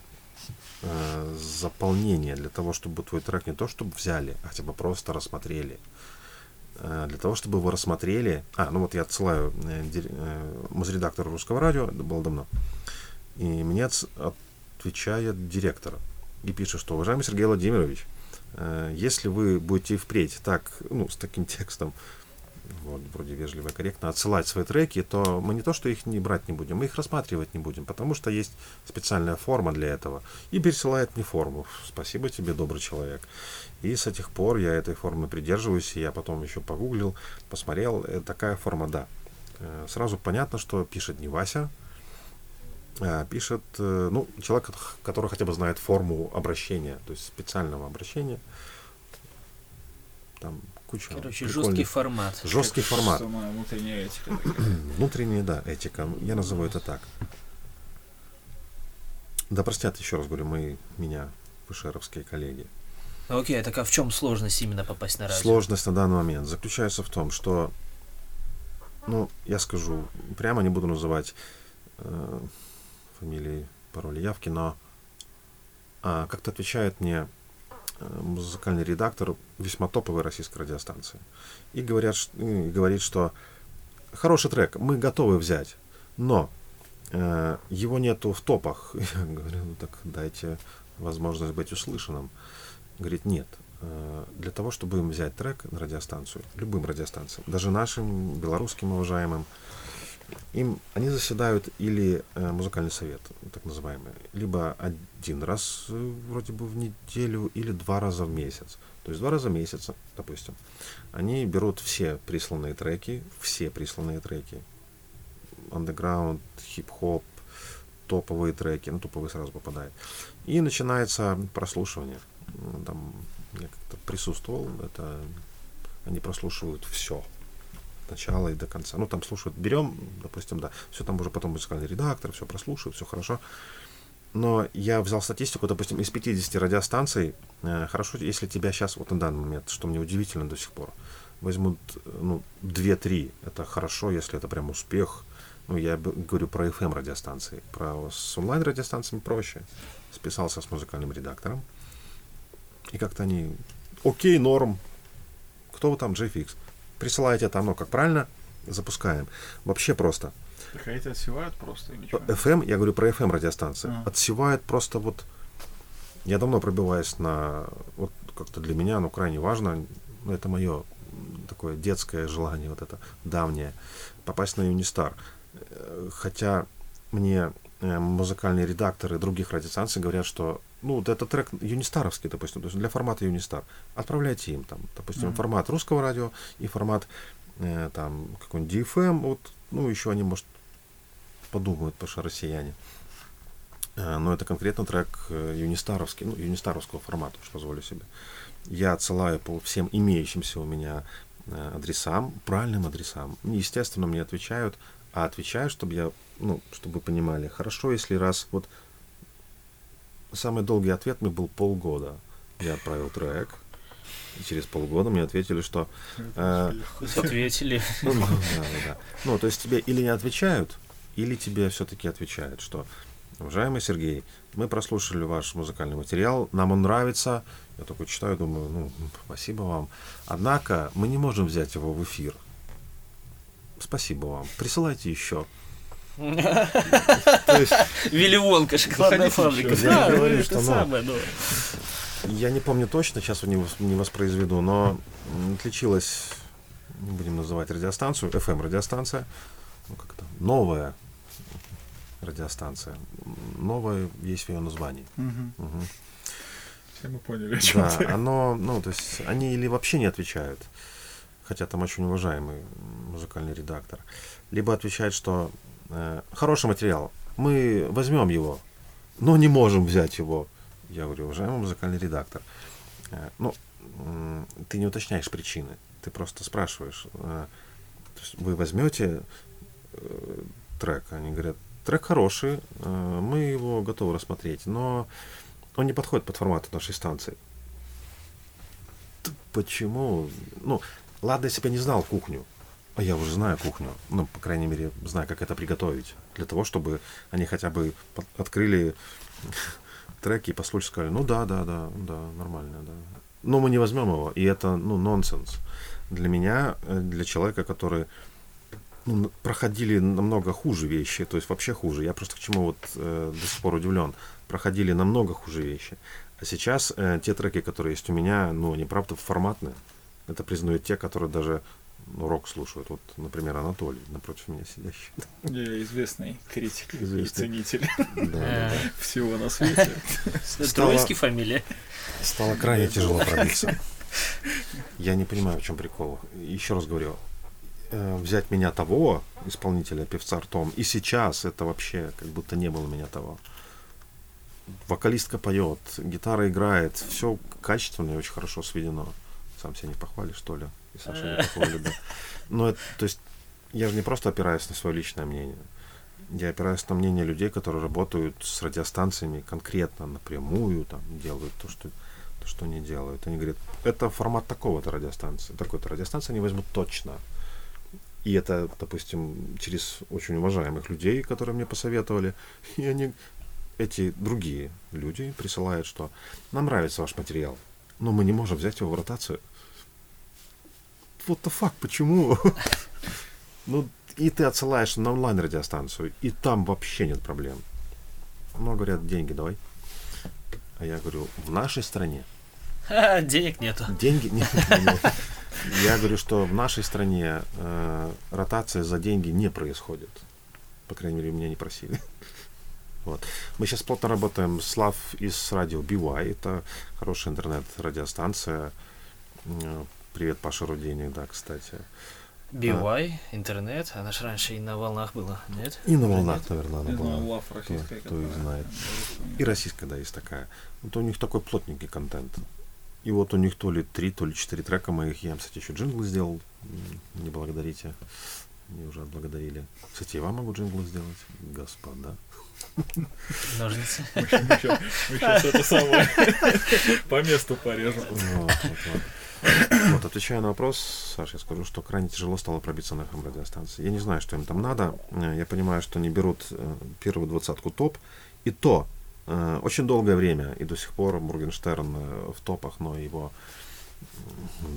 э, заполнения для того, чтобы твой трек не то чтобы взяли, а хотя бы просто рассмотрели. Э, для того, чтобы его рассмотрели... А, ну вот я отсылаю э, э, музредактору русского радио, это было давно, и мне отвечает директор и пишет, что, уважаемый Сергей Владимирович, если вы будете впредь так, ну, с таким текстом, вот, вроде вежливо и корректно, отсылать свои треки, то мы не то, что их не брать не будем, мы их рассматривать не будем, потому что есть специальная форма для этого. И пересылает мне форму. Спасибо тебе, добрый человек. И с этих пор я этой формы придерживаюсь, и я потом еще погуглил, посмотрел, э, такая форма, да. Э, Сразу понятно, что пишет не Вася, а пишет, э, ну, человек, который хотя бы знает форму обращения, то есть специального обращения. Там куча Короче, жесткий формат. Жесткий Как формат. Внутренняя этика. такая. Внутренняя, да, этика. Я назову это так. Да простят, еще раз говорю, мы, меня, вышеровские коллеги. Ну, Окей, так а в чем сложность именно попасть на радио? Сложность на данный момент заключается в том, что, ну, я скажу, прямо не буду называть э, фамилии, пароли, явки, но а, как-то отвечает мне э, музыкальный редактор весьма топовой российской радиостанции. И, говорят, и говорит, что хороший трек, мы готовы взять, но э, его нету в топах. Я говорю, ну так дайте возможность быть услышанным. Говорит, нет. Э, Для того, чтобы им взять трек на радиостанцию, любым радиостанциям, даже нашим, белорусским уважаемым, им они заседают или э, музыкальный совет, так называемый, либо один раз э, вроде бы в неделю, или два раза в месяц. То есть два раза в месяц, допустим, они берут все присланные треки, все присланные треки, андеграунд, хип-хоп, топовые треки, ну топовые сразу попадают. И начинается прослушивание. Там я как-то присутствовал, это они прослушивают все. Начала и до конца. Ну, там слушают, берем, допустим, да, все там уже потом музыкальный редактор, все прослушивают, все хорошо. Но я взял статистику, допустим, из 50 радиостанций, э, хорошо, если тебя сейчас, вот на данный момент, что мне удивительно до сих пор, возьмут, э, ну, 2-3, это хорошо, если это прям успех. Ну, я говорю про FM радиостанции, про с онлайн радиостанциями проще. Списался с музыкальным редактором, и как-то они, окей, норм, кто вы там, JFX, присылаете там, ну, как правильно, запускаем. Вообще просто. Так а эти отсевают просто и ничего. FM, я говорю про FM радиостанции, А. отсевает просто вот... Я давно пробиваюсь на... Вот как-то для меня, ну, крайне важно, ну, это мое такое детское желание, вот это давнее, попасть на Юнистар. Э, Хотя мне э, музыкальные редакторы других радиостанций говорят, что ну, вот этот трек юнистаровский, допустим, то есть для формата Юнистар. Отправляйте им там, допустим, Мгм. формат русского радио и формат э, там какой-нибудь DFM, вот, ну, еще они, может, подумают, потому что россияне. Э, Но это конкретно трек э, юнистаровский, ну, юнистаровского формата, уж позволю себе. Я отсылаю по всем имеющимся у меня э, адресам, правильным адресам. Естественно, мне отвечают, а отвечаю, чтобы я, ну, чтобы вы понимали, хорошо, если раз, вот самый долгий ответ мне был полгода. Я отправил трек, и через полгода мне ответили, что э, Ответили. ну, да, да, да. Ну, то есть тебе или не отвечают, или тебе все-таки отвечают, что Уважаемый Сергей, мы прослушали ваш музыкальный материал, нам он нравится. Я такой читаю, думаю, ну, спасибо вам. Однако мы не можем взять его в эфир. Спасибо вам. Присылайте еще. Вилли Вонка, шоколадная фабрика. Я Да, говорю, это что, ну, самое, ну. Я не помню точно, сейчас не, вос- не воспроизведу, но отличилась, не будем называть радиостанцию, FM радиостанция, ну как то новая радиостанция. Новая есть в ее названии. Мгм. Все мы поняли, о чем Да, ты. оно, ну, то есть они или вообще не отвечают, хотя там очень уважаемый музыкальный редактор, либо отвечают, что хороший материал, мы возьмем его, но не можем взять его. Я говорю, уважаемый музыкальный редактор, э, ну, ты не уточняешь причины, ты просто спрашиваешь, э, вы возьмете э, трек, они говорят, трек хороший, э, мы его готовы рассмотреть, но он не подходит под формат нашей станции. Почему? Ну, ладно, я не знал кухню. А я уже знаю кухню, ну, по крайней мере, знаю, как это приготовить, для того, чтобы они хотя бы открыли треки и послушали, сказали, ну да, да, да, да, нормально, да. Но мы не возьмем его, и это, ну, нонсенс. Для меня, э, для человека, который ну, проходили намного хуже вещи, то есть вообще хуже. Я просто к чему вот э, до сих пор удивлен. Проходили намного хуже вещи. А сейчас э, те треки, которые есть у меня, ну, они правда форматные. Это признают те, которые даже рок слушают. Вот, например, Анатолий, напротив меня сидящий. Я известный критик и Известный. ценитель Да, да, да. всего на свете. Троицкий фамилия. Стало крайне тяжело пробиться. Я не понимаю, в чем прикол. Еще раз говорю, э, взять меня того, исполнителя, певца ртом, и сейчас это вообще как будто не было меня того. Вокалистка поет, гитара играет, все качественно и очень хорошо сведено. Сам себя не похвалишь, что ли? И Саша не похвалит, да. Но это, то есть, я же не просто опираюсь на свое личное мнение. Я опираюсь на мнение людей, которые работают с радиостанциями конкретно, напрямую, там, делают то, что, то, что они делают. Они говорят, это формат такого-то радиостанции, такой-то радиостанции они возьмут точно. И это, допустим, через очень уважаемых людей, которые мне посоветовали. И они, эти другие люди присылают, что нам нравится ваш материал, но мы не можем взять его в ротацию. What the fuck, почему? Ну, и ты отсылаешь на онлайн-радиостанцию, и там вообще нет проблем. Ну, говорят, деньги давай. А я говорю, в нашей стране денег нету. деньги... нет. Я говорю, что в нашей стране э, ротация за деньги не происходит. По крайней мере, меня не просили. Вот. Мы сейчас плотно работаем с Лав из радио BY. Это хорошая интернет-радиостанция. Привет, Паша Руденик, да, кстати. BY, интернет, она же раньше и на волнах была, нет? И на волнах, наверное, она Не знаю, была. лав российская. кто их которая знает. И российская, да, есть такая. Вот у них такой плотненький контент. И вот у них то ли три, то ли четыре трека моих. Я кстати, еще джинглы сделал. Не благодарите. Мне уже отблагодарили. Кстати, я вам могу джинглы сделать, господа. Ножницы. Мы сейчас это самое по месту порежем. Вот, отвечая на вопрос, Саш, я скажу, что крайне тяжело стало пробиться на FM радиостанции. Я не знаю, что им там надо. Э, Я понимаю, что они берут э, первую двадцатку топ. И то э, очень долгое время, и до сих пор Моргенштерн в топах, но его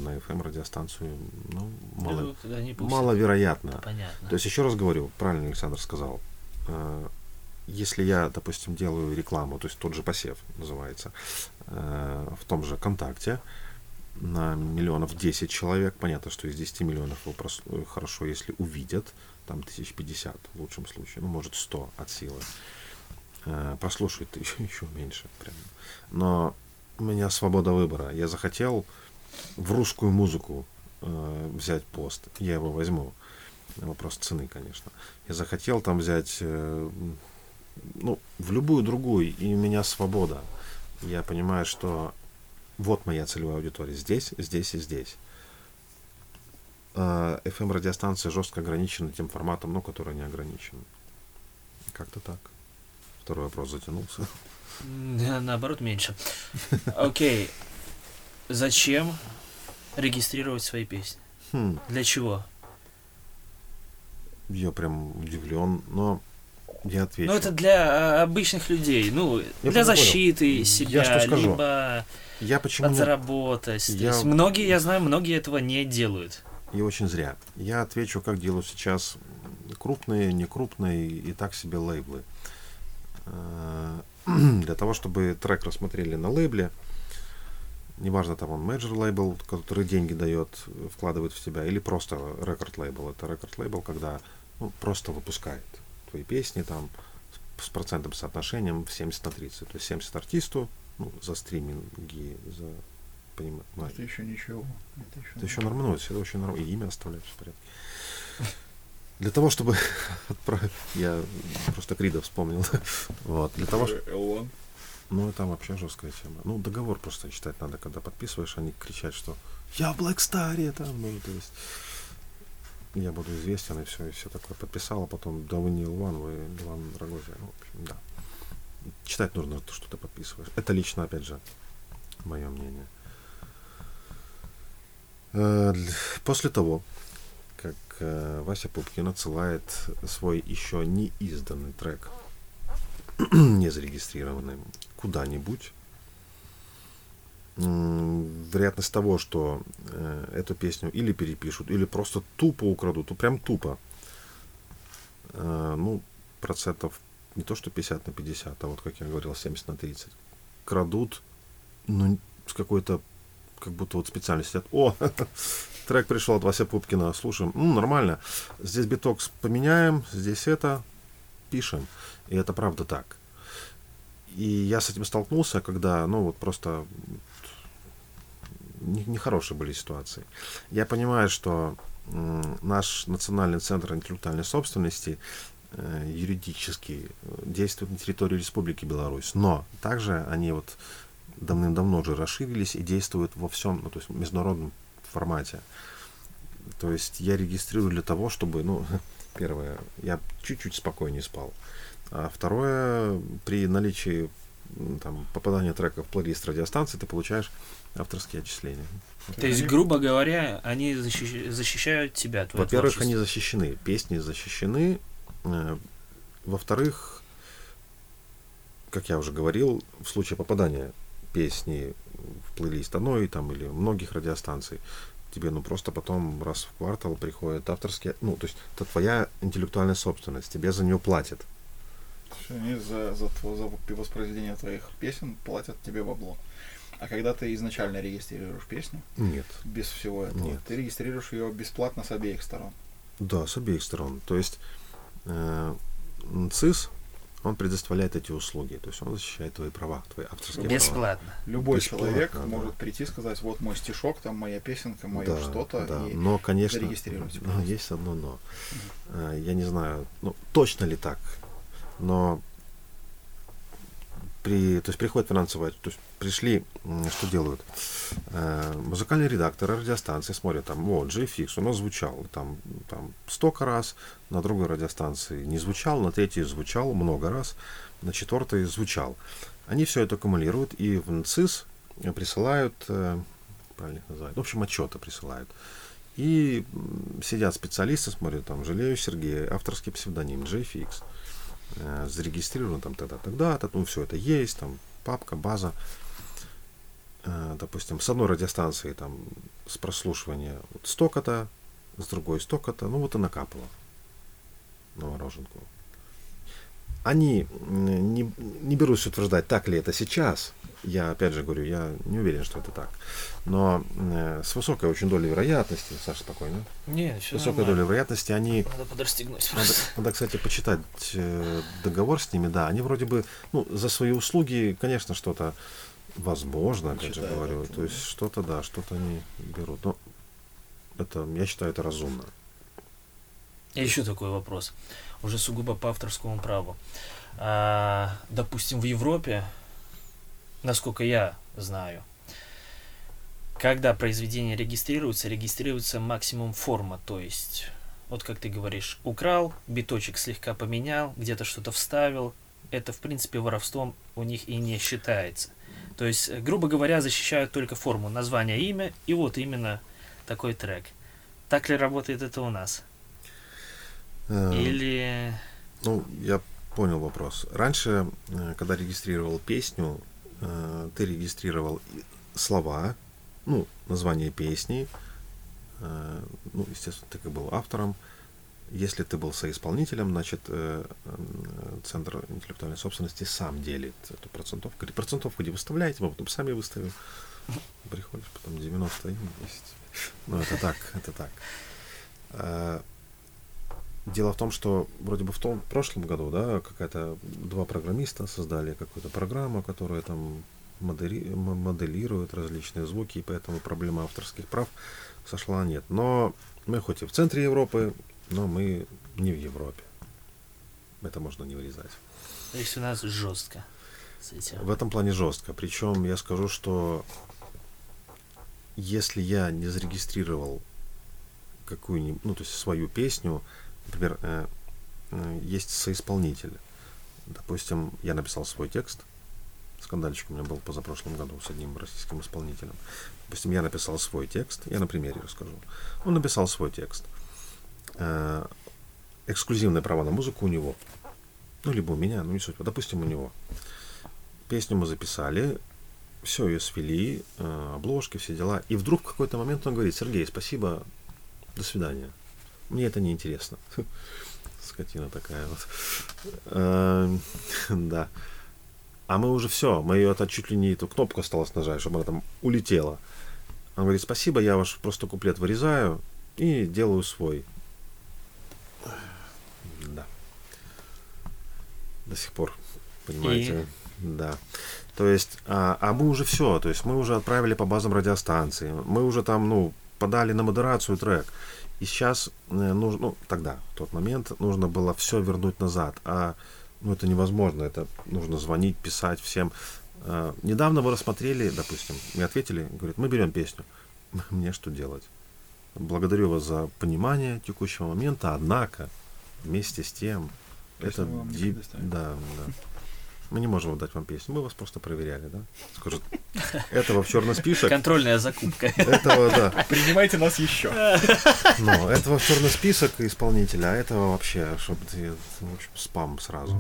на FM радиостанцию, ну, мало, маловероятно. Понятно. То есть, еще раз говорю, правильно Александр сказал, если я, допустим, делаю рекламу, то есть тот же посев называется, в том же ВКонтакте, на миллионов 10 человек, понятно, что из 10 миллионов его прос- э, хорошо, если увидят, там тысяч 50 в лучшем случае, ну, может, 100 от силы. Э, Прослушают еще, еще меньше. Прям. Но у меня свобода выбора. Я захотел в русскую музыку э, взять пост, я его возьму. Вопрос цены, конечно. Я захотел там взять, э, ну, в любую другую, и у меня свобода. Я понимаю, что вот моя целевая аудитория здесь, здесь и здесь. А FM-радиостанция жестко ограничена тем форматом, ну, который не ограничен. Как-то так. Второй вопрос затянулся. М, Наоборот, меньше. Окей. Зачем регистрировать свои песни? Хм, Для чего? я прям удивлен, но я отвечу. Ну, это для а, обычных людей. Ну, для понял. защиты Я себя, что скажу? либо Я почему не... подзаработать. То Я- есть многие, я знаю, многие этого не делают. И очень зря. Я отвечу, как делают сейчас крупные, некрупные и так себе лейблы. Э, Для того, чтобы трек рассмотрели на лейбле, неважно, там он менеджер лейбл, который деньги дает, вкладывает в тебя, или просто рекорд лейбл. Это рекорд лейбл, когда ну, просто выпускает твои песни там с- с процентным соотношением в 70 на 30. То есть 70 артисту ну, за стриминги, за понимаете, Это еще ничего. Это еще это еще нормально, это очень нормально. И имя оставляешь в порядке. Для того, чтобы отправить... Я просто Крида вспомнил. Вот. Для того, что... L1. Ну, там вообще жесткая тема. Ну, договор просто читать надо, когда подписываешь, они кричат, что я в Star, там, ну, то есть я буду известен, и все, и все такое. Подписал, а потом, да вы не Лван, вы Лван Рогозия. Ну, в общем, да. Читать нужно то, что ты подписываешь. Это лично, опять же, мое мнение. Э, После того, как э, Вася Пупкин отсылает свой еще не изданный трек, не зарегистрированный, куда-нибудь. Вероятность того, что э, эту песню или перепишут, или просто тупо украдут, ну прям тупо, ну, процентов не то что 50 на 50, а вот, как я говорил, 70 на 30. Крадут, ну, с какой-то, как будто вот специально сидят. О, трек пришел от Вася Пупкина, слушаем, М, нормально. Здесь биток поменяем, здесь это, пишем. И это правда так. И я с этим столкнулся, когда, ну, вот просто не- нехорошие были ситуации. Я понимаю, что наш Национальный центр интеллектуальной собственности юридически э, действует на территории Республики Беларусь, но также они вот давным-давно уже расширились и действуют во всем, ну, то есть в международном формате. То есть я регистрирую для того, чтобы, ну, первое, я чуть-чуть спокойнее спал. А второе, при наличии там, попадания трека в плейлист радиостанции, ты получаешь авторские отчисления. То есть, грубо говоря, они защищ- защищают тебя, Во-первых, они защищены, песни защищены. Э, Во-вторых, как я уже говорил, в случае попадания песни в плейлист одной там или многих радиостанций, тебе ну просто потом раз в квартал приходят авторские, ну то есть это твоя интеллектуальная собственность, тебе за нее платят. Они за, за, за воспроизведение твоих песен платят тебе бабло. А когда ты изначально регистрируешь песню, Нет. без всего этого, Нет. ты регистрируешь ее бесплатно с обеих сторон. Да, с обеих сторон. То есть э, ЦИС, он предоставляет эти услуги, то есть он защищает твои права, твои авторские права. Бесплатно. Любой Бесплатно, человек да. может прийти и сказать, вот мой стишок, там моя песенка, мое Да, что-то, да. и но, конечно, зарегистрируйте, но пожалуйста. есть одно но. Э, Я не знаю, ну, точно ли так, но при, то есть приходит финансовая, то есть пришли, что делают? Э, музыкальный редактор радиостанции смотрят, там, вот, GFX, у нас звучал, там, там, столько раз, на другой радиостанции не звучал, на третьей звучал много раз, на четвертой звучал. Они все это аккумулируют и в НЦИС присылают, э, правильно их называют, в общем, отчеты присылают. И сидят специалисты, смотрят, там, Жалею Сергей, авторский псевдоним, JFX, э, зарегистрирован там тогда, тогда-то, ну, все это есть, там, папка, база. Э, допустим, с одной радиостанции там с прослушивания вот столько-то, с другой столько-то, ну, вот и накапало на мороженку. Они не, не берусь утверждать, так ли это сейчас. Я, опять же, говорю, я не уверен, что это так. Но э, с высокой очень долей вероятности, Саша, спокойно, Не, с высокой долей вероятности они Надо подрастегнуть надо, просто. надо, кстати, почитать э, договор с ними. Да, они вроде бы, ну, за свои услуги, конечно, что-то возможно, опять же Читаю говорю. это, То есть что-то, да, что-то они берут. Но это, я считаю, это разумно. И еще такой вопрос, уже сугубо по авторскому праву. А, допустим, в Европе, насколько я знаю, когда произведение регистрируется, регистрируется максимум форма, то есть, вот как ты говоришь, украл, биточек слегка поменял, где-то что-то вставил, это, в принципе, воровством у них и не считается. То есть, э, грубо говоря, защищают только форму, название, имя, и вот именно такой трек. Так ли работает это у нас? Э, Или... Ну, я понял вопрос. Раньше, э, когда регистрировал песню, э, ты регистрировал слова, ну, название песни, э, ну, естественно, ты как был автором. Если ты был соисполнителем, значит, э, Центр интеллектуальной собственности сам делит эту процентовку. Процентовку не выставляете, мы потом сами выставим. Приходишь, потом 90 и 10. Ну, это так, это так. Дело в том, что вроде бы в том в прошлом году, да, какая-то два программиста создали какую-то программу, которая там модери- моделирует различные звуки, и поэтому проблема авторских прав сошла нет. Но мы хоть и в центре Европы, но мы не в Европе. Это можно не вырезать. То есть у нас жестко с этим. В этом плане жестко. Причем я скажу, что если я не зарегистрировал какую-нибудь, ну, то есть свою песню, например, э, э, есть соисполнитель. Допустим, я написал свой текст, скандальчик у меня был позапрошлом году с одним российским исполнителем. Допустим, я написал свой текст, я на примере расскажу. Он написал свой текст. э, эксклюзивные права на музыку у него. Ну, либо у меня, ну не суть. Допустим, у него. Песню мы записали, все ее свели, обложки, все дела. И вдруг в какой-то момент он говорит, Сергей, спасибо, до свидания. Мне это не интересно. Скотина такая вот. Э, да. А мы уже все, мы ее это чуть ли не эту кнопку осталось нажать, чтобы она там улетела. Он говорит, спасибо, я ваш просто куплет вырезаю и делаю свой. Да. До сих пор, понимаете? Да. То есть, а, а мы уже все, то есть мы уже отправили по базам радиостанции, мы уже там, ну, подали на модерацию трек. И сейчас э, нужно, ну, тогда, в тот момент, нужно было все вернуть назад. А ну, это невозможно, это нужно звонить, писать всем. Э, недавно вы рассмотрели, допустим, мне ответили, говорят, мы берем песню. Мне что делать? Благодарю вас за понимание текущего момента, однако, вместе с тем, Песню это... ди-. Да, да. Мы не можем дать вам песню, мы вас просто проверяли, да? Скажут, этого в черный список, Контрольная закупка. этого, да, Принимайте нас еще. ну, этого в черный список исполнителя, а этого вообще, чтобы ты, в общем, спам сразу.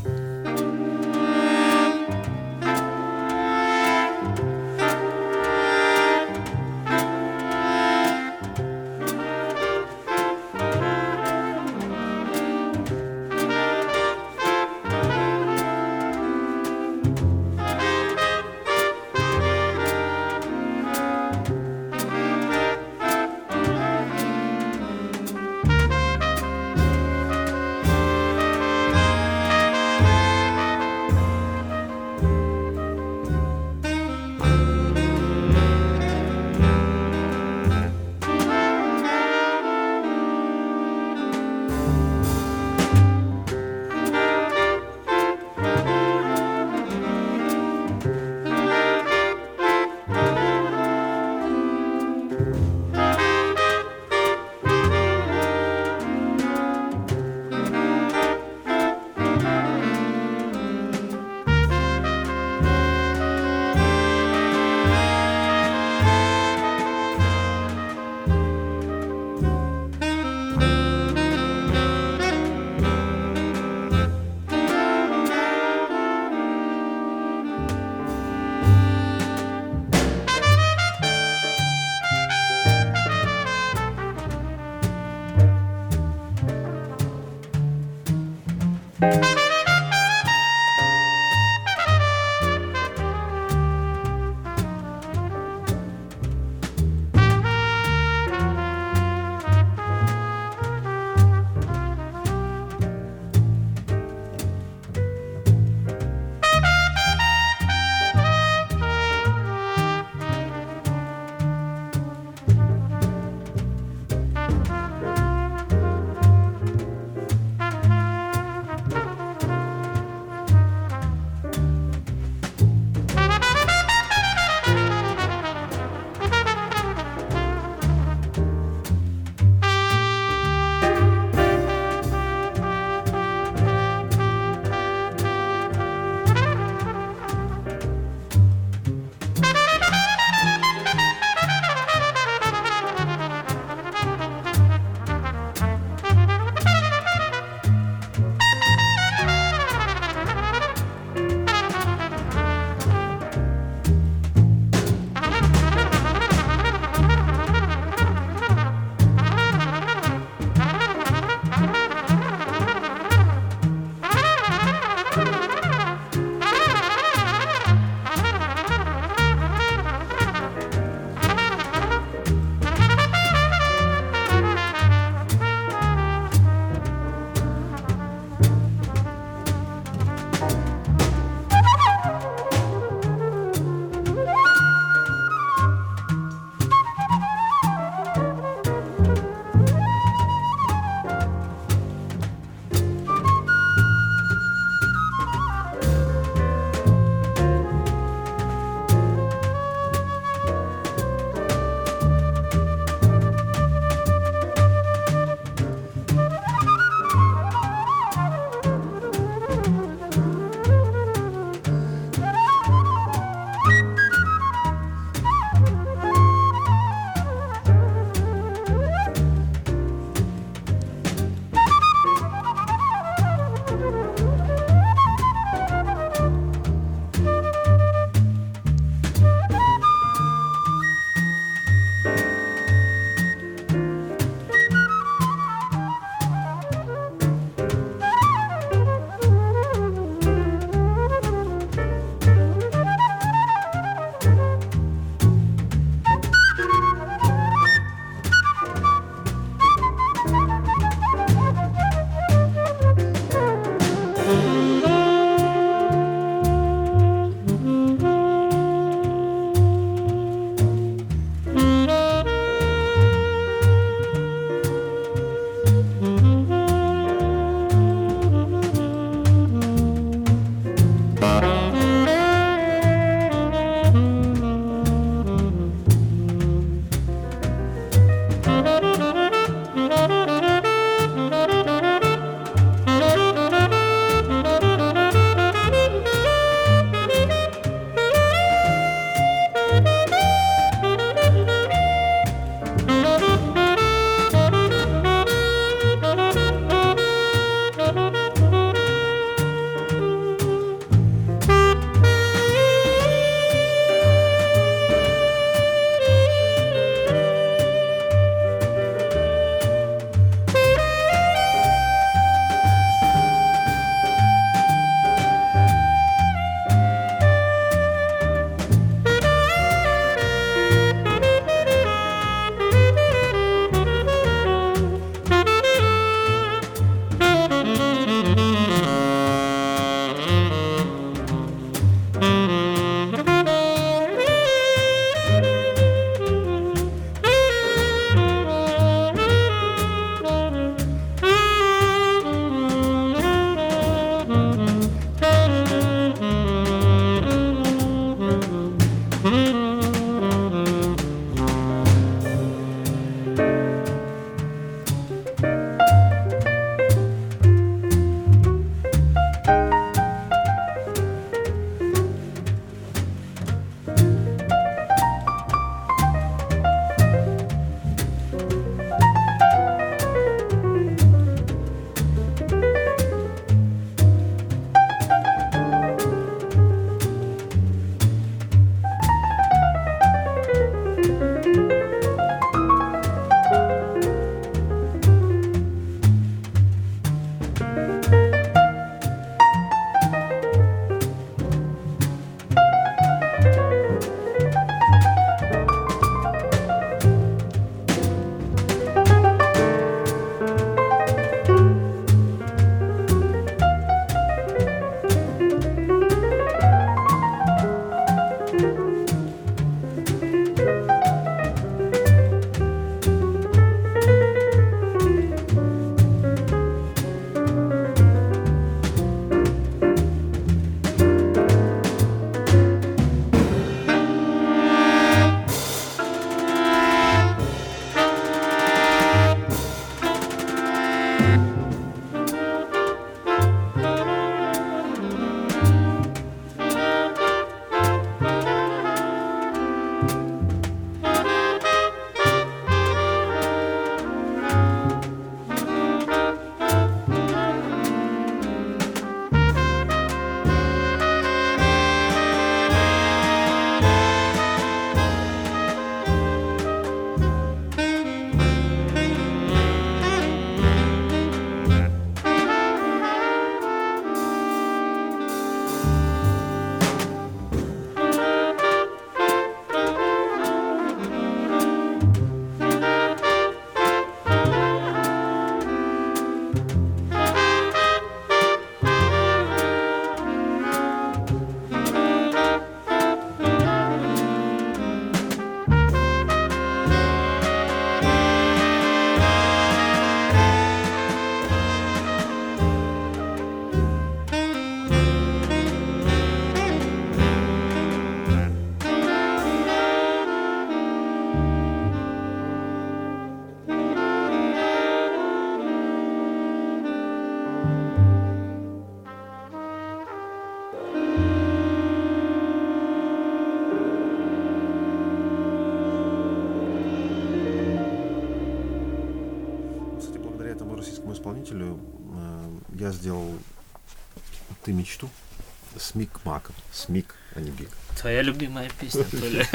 С Мик Маком. С Мик, а не Биг. Твоя любимая песня, Толя.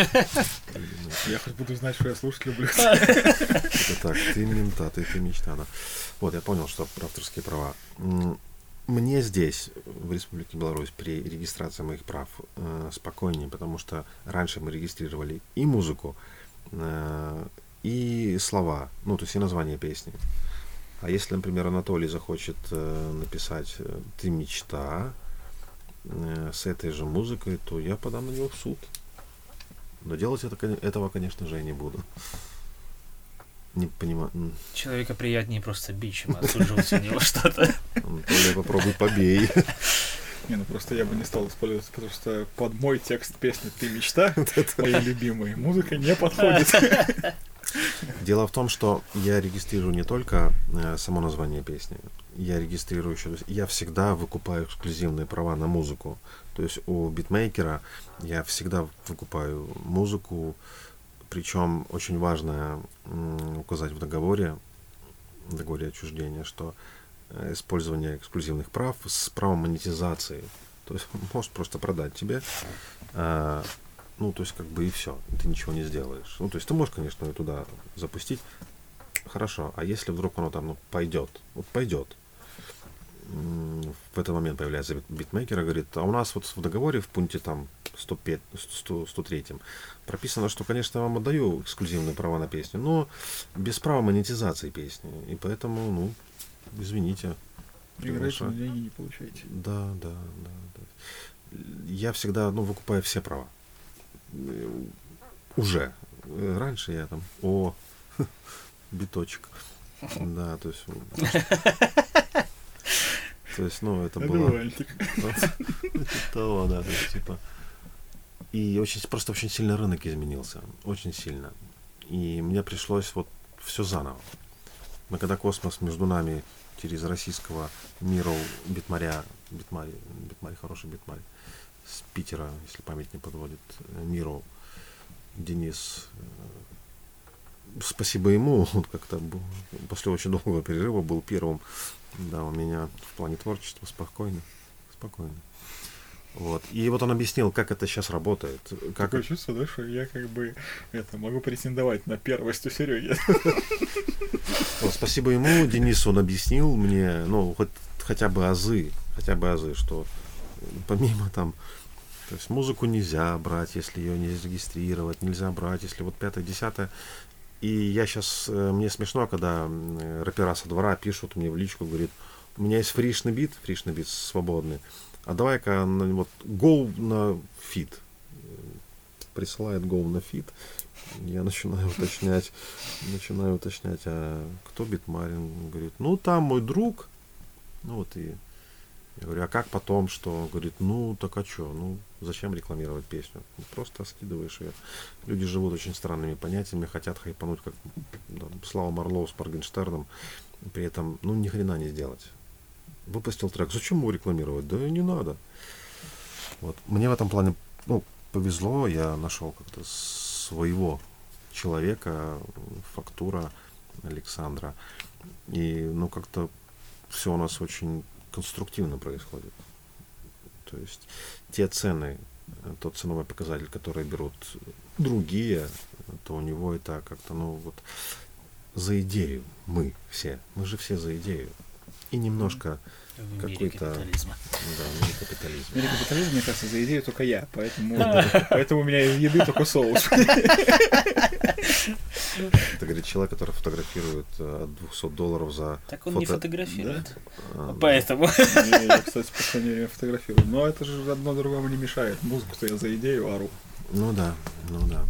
Я хоть буду знать, что я слушать люблю. Это так, ты мента, ты, ты мечта, да. Вот, я понял, что про авторские права. Мне здесь, в Республике Беларусь, при регистрации моих прав э, спокойнее, потому что раньше мы регистрировали и музыку, э, и слова, ну, то есть и название песни. А если, например, Анатолий захочет э, написать э, «Ты мечта» с этой же музыкой, то я подам на него в суд. Но делать это, этого, конечно же, я не буду. Не понимаю. Человека приятнее просто бить, чем отсуживать у него что-то. Анатолий, попробуй побей. Не, ну просто я бы не стал использовать, потому что под мой текст песни «Ты мечта» моей любимой музыка не подходит. Дело в том, что я регистрирую не только э, само название песни, я регистрирую еще, то есть я всегда выкупаю эксклюзивные права на музыку. То есть у битмейкера я всегда выкупаю музыку, причем очень важно указать в договоре, в договоре отчуждения, что э, использование эксклюзивных прав с правом монетизации. То есть может просто продать тебе а, ну, то есть, как бы и все. Ты ничего не сделаешь. Ну, то есть, ты можешь, конечно, ее туда запустить. Хорошо. А если вдруг оно там, ну, пойдет? Вот пойдет. В этот момент появляется бит- битмейкер и говорит, а у нас вот в договоре в пункте там 105, 100, 103 прописано, что, конечно, я вам отдаю эксклюзивные права на песню, но без права монетизации песни. И поэтому, ну, извините. Играете, но деньги не получаете. Да, да, да, да. Я всегда, ну, выкупаю все права. Э, Уже. Э, Раньше я там, о, биточек. Да, то есть... м, То есть, ну, это было... Ну, того, да, то есть, типа... И очень, просто очень сильно рынок изменился. Очень сильно. И мне пришлось вот все заново. Но когда космос между нами через российского мира битмаря, битмари, битмарь, хороший битмарь, с Питера, если память не подводит, э, миру, Денис, э, спасибо ему, он как-то был- после очень долгого перерыва был первым, да, у меня в плане творчества спокойно, спокойно. Вот. И вот он объяснил, как это сейчас работает. Как Такое чувство, да, что я как бы это могу претендовать на первость у Сереги. Вот, спасибо ему, Денису он объяснил мне, ну, хоть, хотя бы азы, хотя бы азы, что помимо там, то есть музыку нельзя брать, если ее не зарегистрировать, нельзя брать, если вот пятое, десятое. И я сейчас, мне смешно, когда э, рэпера со двора пишут мне в личку, говорит, у меня есть фришный бит, фришный бит свободный, а давай-ка вот go на feat. Присылает go на feat. Я начинаю уточнять, начинаю уточнять, а кто битмарин? Говорит, ну там мой друг. Ну вот и я говорю, а как потом, что? Он говорит, ну так а что, ну зачем рекламировать песню? Ну, Просто скидываешь ее. Люди живут очень странными понятиями, хотят хайпануть, как да, Слава Марлоу с Моргенштерном, при этом, ну, ни хрена не сделать. Выпустил трек, зачем его рекламировать? Да не надо. Вот. Мне в этом плане ну, повезло, я нашел как-то своего человека, фактура Александра. И, ну, как-то все у нас очень конструктивно происходит. То есть те цены, э, тот ценовой показатель, который берут другие, то у него это как-то, ну, вот за идею мы все, мы же все за идею. И немножко, В мире капитализма. да, не капитализм. В мире капитализма, мне кажется, за идею только я, поэтому, поэтому у меня из еды только соус. Это говорит человек, который фотографирует э, от 200 долларов за Так он не фото- фотографирует. а, Поэтому. Я, я, кстати, в последнее время фотографирую. Но это же одно другому не мешает. Музыку-то я за идею ору. Ну да, ну да.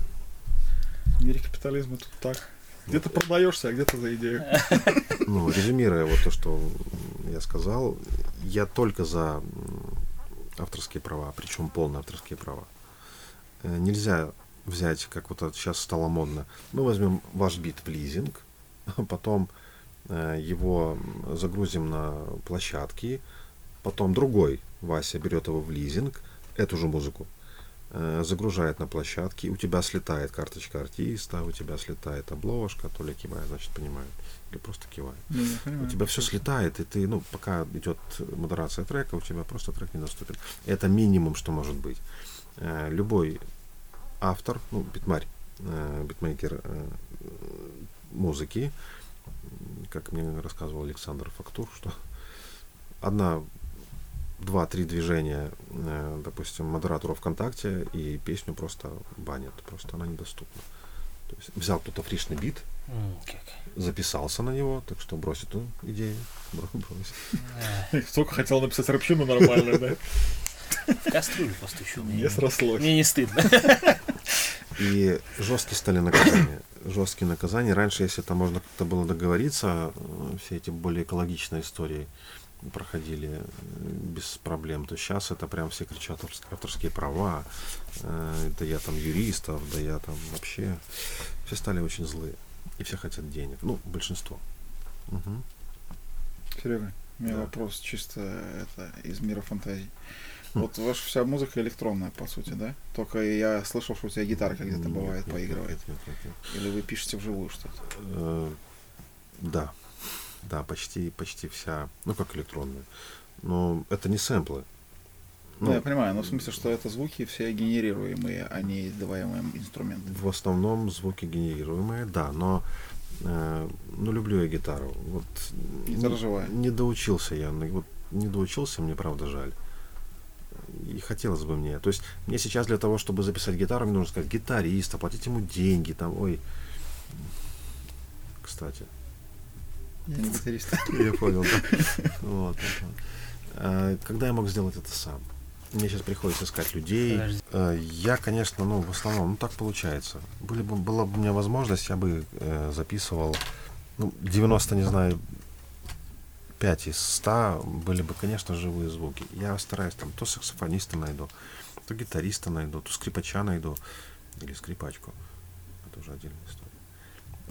В мире капитализма тут так. Где-то продаешься, а где-то за идею. Ну, резюмируя вот то, что я сказал, я только за авторские права, причем полные авторские права. Э, Нельзя взять, как вот это сейчас стало модно, мы возьмем ваш бит в лизинг, а потом э, его загрузим на площадки, потом другой Вася берет его в лизинг, эту же музыку, загружает на площадке, у тебя слетает карточка артиста, у тебя слетает обложка, то ли кивает, значит, понимает, или просто кивает. Не понимаю, У тебя все слетает, и ты, ну, пока идет модерация трека, у тебя просто трек недоступен. Это минимум, что может быть. Э, Любой автор, ну, битмарь, э, битмейкер э, музыки, как мне рассказывал Александр Фактур, что одна, два, три движения, э, допустим, модератору ВКонтакте, и песню просто банят, просто она недоступна. То есть взял кто-то фришный бит, записался на него, так что брось эту идею. бро- брось. Только хотел написать рыбчину нормальную, да? В кастрюлю постучу. Мне, Не срослось. мне не стыдно. И жесткие стали наказания. Жесткие наказания. Раньше, если там можно как-то было договориться, э, все эти более экологичные истории проходили э, без проблем, то сейчас это прям все кричат авторс- авторские права, э, да я там юристов, да я там вообще. Все стали очень злые. И все хотят денег. Ну, большинство. Мгм. Серега, у меня Да. вопрос чисто это из мира фантазий. Хм. Вот ваша вся музыка электронная, по сути, да? Только я слышал, что у тебя гитарка где-то бывает нет, поигрывает. нет, нет, нет, нет. Или вы пишете вживую что-то? Э, Да. Да, почти, почти вся. Ну, как электронная. Но это не сэмплы. Ну, я понимаю, но в смысле, что это звуки все генерируемые, а не издаваемые инструменты. В основном звуки генерируемые, да, но э, ну, люблю я гитару. Вот Гитара не, живая. не доучился я, на- вот не доучился, мне правда жаль. И хотелось бы мне. То есть мне сейчас для того, чтобы записать гитару, мне нужно сказать гитарист, оплатить ему деньги, там, ой. Кстати, Я не гитарист. я понял, да. Вот. А, Когда я мог сделать это сам? Мне сейчас приходится искать людей. Э, Я, конечно, ну, в основном, ну, так получается. Были бы, была бы у меня возможность, я бы э, записывал, ну, 90, не знаю, 5 из 100 были бы, конечно, живые звуки. Я стараюсь там то саксофониста найду, то гитариста найду, то скрипача найду, или скрипачку. Это уже отдельная история.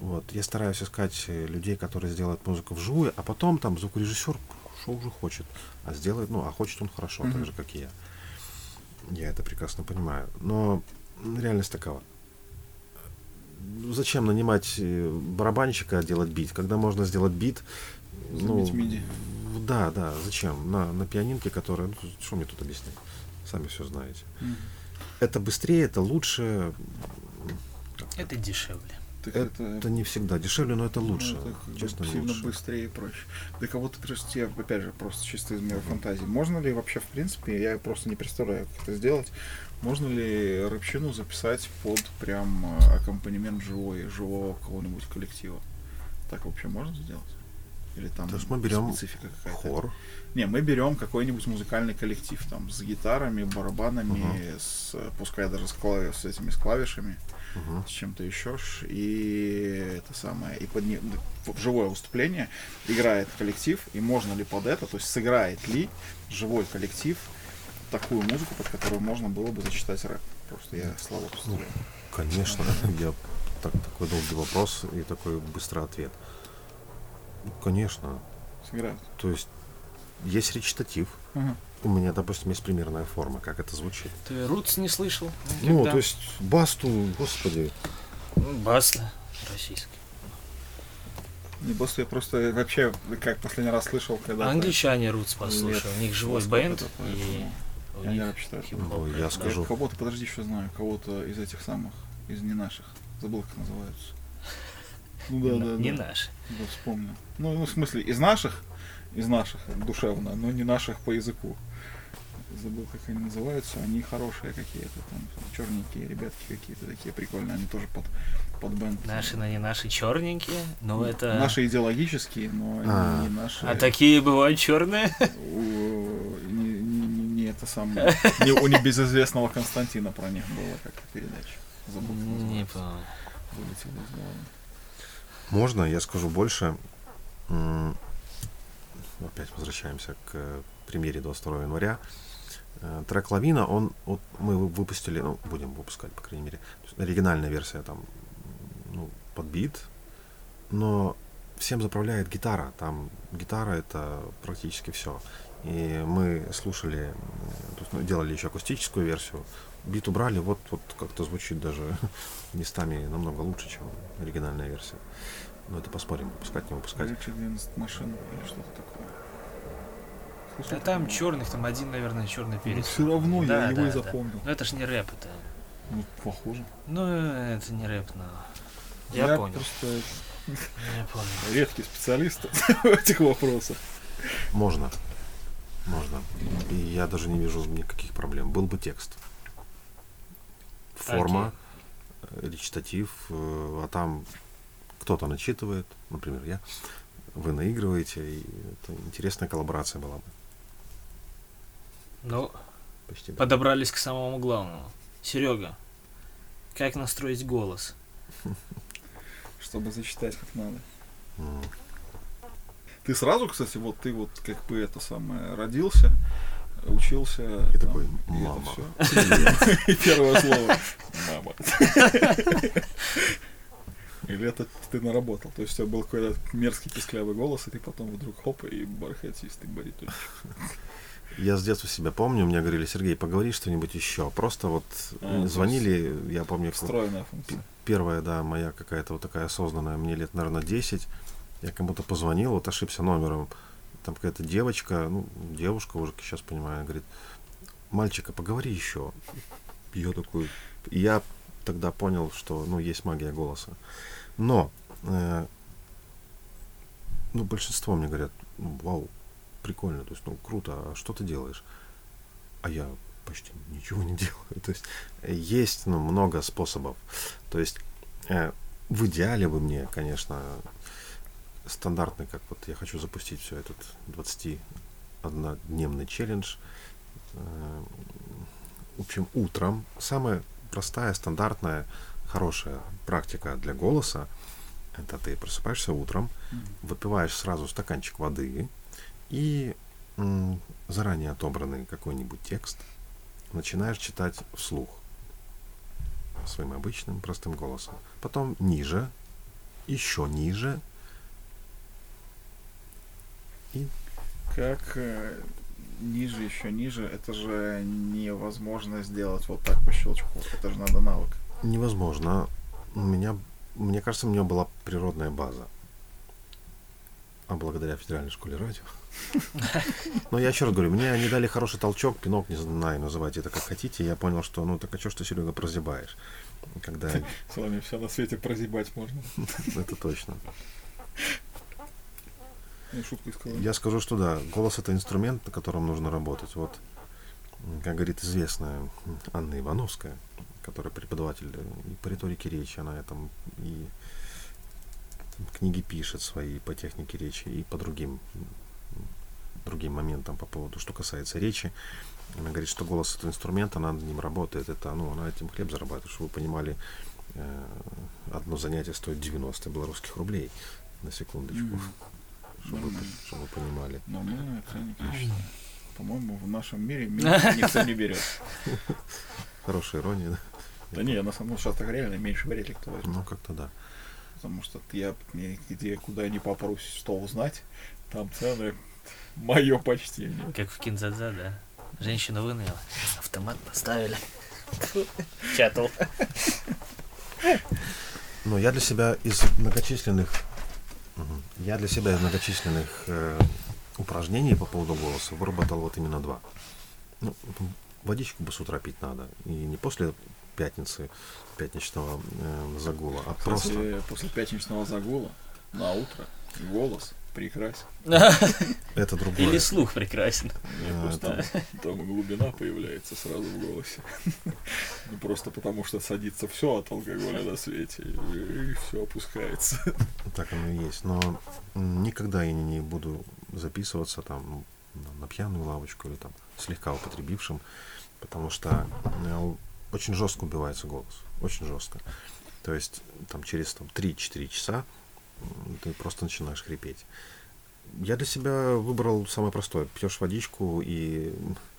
Вот, я стараюсь искать э, людей, которые сделают музыку вживую, а потом там звукорежиссер что уже хочет, а сделает, ну, а хочет он хорошо, так Мгм. же, как и я. Я это прекрасно понимаю. Но реальность такова. Зачем нанимать э, барабанщика делать бит, когда можно сделать бит? ну, Забить миди. Да, да, зачем? На, на пианинке, которая... Ну, что мне тут объяснять? Сами все знаете. Мгм. Это быстрее, это лучше. Это дешевле. Так Это не всегда дешевле, но это ну, лучше. это как бы честно, сильно лучше. быстрее и проще. Да кого-то просто я, опять же, просто чисто из мира фантазии. Можно ли вообще, в принципе, я просто не представляю, как это сделать, можно ли рыбчину записать под прям э, аккомпанемент живой, живого какого-нибудь коллектива? Так вообще можно сделать? Или там То есть мы берем специфика какая-то? Хор. Не, мы берем какой-нибудь музыкальный коллектив, там, с гитарами, барабанами, Мгм. с, пускай даже с, клави- с этими с клавишами, Мгм. с чем-то еще, и это самое, и под не- в живое выступление играет коллектив, и можно ли под это, то есть сыграет ли живой коллектив такую музыку, под которую можно было бы зачитать рэп. Просто я слабо представляю. Конечно, я так, такой долгий вопрос и такой быстрый ответ. Ну, Конечно. Сыграют. То есть есть речитатив. Ага. У меня, допустим, есть примерная форма, как это звучит. Ты Рутс не слышал? Ну, Никогда? то есть басту, господи. Ну, Баста. Российский. Не просто я просто вообще, как последний раз слышал, когда... Англичане Рутс послушай. У них живой бенд. И у них. Ой, я Я скажу. кого-то, подожди, еще знаю, кого-то из этих самых, из не наших. Забыл, как называются. Ну да, Не- да, Не да. наши. Да, вспомнил. Ну, ну, в смысле, из наших, из наших душевно, но не наших по языку. Забыл, как они называются. Они хорошие какие-то там, черненькие ребятки какие-то такие прикольные. Они тоже под, под бенд. Наши, но не наши черненькие. Но это... Наши идеологические, но А. не наши. А такие бывают черные? У- не, не- не- не это самое. Не, у небезызвестного Константина про них была как-то передача. Забыл, как Не помню. Вылетело из головы. Можно, я скажу больше. Опять возвращаемся к э, премьере 22 января. Э, Трек Лавина, он, вот мы вы- выпустили, ну, будем выпускать, по крайней мере, оригинальная версия там, ну, под бит, но всем заправляет гитара, там гитара это практически все. И мы слушали, ну, делали еще акустическую версию. Бит убрали, вот, вот как-то звучит даже местами намного лучше, чем оригинальная версия. Но это посмотрим, выпускать, не выпускать. Richard Against Machine или что-то такое. Да там черных, там один, наверное, черный Ну, перец. все равно Да, я его да, и да. запомнил. Ну это ж не рэп, это. Ну, похоже. Ну, это не рэп, но. Я, понял. просто Я понял. редкий специалист в этих вопросах. Можно. Можно. И я даже не вижу никаких проблем. Был бы текст. Форма, э, речитатив, э, а там кто-то начитывает, например, я, вы наигрываете, и это интересная коллаборация была бы. Ну, Почти. да. подобрались к самому главному. Серега, как настроить голос? Чтобы зачитать как надо. Ты сразу, кстати, вот ты вот как бы это самое родился, учился. И там, такой, и это «Мама». И первое слово мама. Или это ты наработал? То есть у тебя был какой-то мерзкий писклявый голос, и ты потом вдруг хоп, и бархатистый баритончик. Я с детства себя помню, мне говорили, Сергей, поговори что-нибудь еще. Просто вот А, звонили, я помню, Встроенная функция. первая, да, моя какая-то вот такая осознанная, мне лет, наверное, 10, я кому-то позвонил, вот ошибся номером, там какая-то девочка, ну, девушка уже, сейчас понимаю, говорит, мальчика, поговори еще. Я такой, и я тогда понял, что, ну, есть магия голоса. Но, э, ну, большинство мне говорят, «Ну, вау, прикольно, то есть, ну, круто, а что ты делаешь? А я почти ничего не делаю. То есть, есть, ну, много способов. То есть, э, в идеале бы мне, конечно, стандартный, как вот я хочу запустить все этот 21-дневный челлендж. Э, В общем, утром самая простая, стандартная, хорошая практика для голоса это ты просыпаешься утром, выпиваешь сразу стаканчик воды и заранее отобранный какой-нибудь текст начинаешь читать вслух своим обычным простым голосом. Потом ниже, еще ниже. И Как э, ниже, еще ниже, это же невозможно сделать вот так по щелчку. Это же надо навык. Невозможно. У меня, мне кажется, у меня была природная база. А благодаря федеральной школе радио. Но я еще раз говорю, мне они дали хороший толчок, пинок, не знаю, называйте это как хотите. Я понял, что ну так а что ж ты, Серега, прозябаешь? Когда С вами все на свете прозябать можно. это точно. Ну. Я скажу, что да, голос это инструмент, на котором нужно работать. Вот, как говорит известная Анна Ивановская, которая преподаватель э, и по риторике речи, она этом и книги пишет свои по технике речи и по другим другим моментам по поводу, что касается речи. Она говорит, что голос это инструмент, она над ним работает. Это, ну, она этим хлеб зарабатывает, чтобы вы понимали, э, одно занятие стоит 90 белорусских рублей на секундочку, Мгм. чтобы, вы, Нормально. чтобы вы понимали. Нормальная я считаю. По-моему, в нашем мире меньше никто не берет. Хорошая ирония, да? Да не, я на самом деле сейчас так реально меньше вряд ли кто возьмет. Ну, как-то да. Потому что я где куда ни попрусь, что узнать, там цены мое почтение. Как в Кинзадза, да? Женщина вынула, автомат поставили. Чатал. Но я для себя из многочисленных я для себя из многочисленных э, упражнений по поводу голоса выработал вот именно два. Ну, водичку бы с утра пить надо. И не после пятницы, пятничного э, загула, а просто... Кстати, после пятничного загула на утро голос прекрасен. Это другое. Или слух прекрасен. А, просто там, там глубина появляется сразу в голосе. Ну просто потому что садится все от алкоголя на свете и все опускается. Так оно и есть. Но никогда я не, буду записываться там на, пьяную лавочку или там слегка употребившим, потому что э, очень жестко убивается голос. Очень жестко. То есть там через там, 3-4 часа ты просто начинаешь хрипеть. Я для себя выбрал самое простое. Пьешь водичку и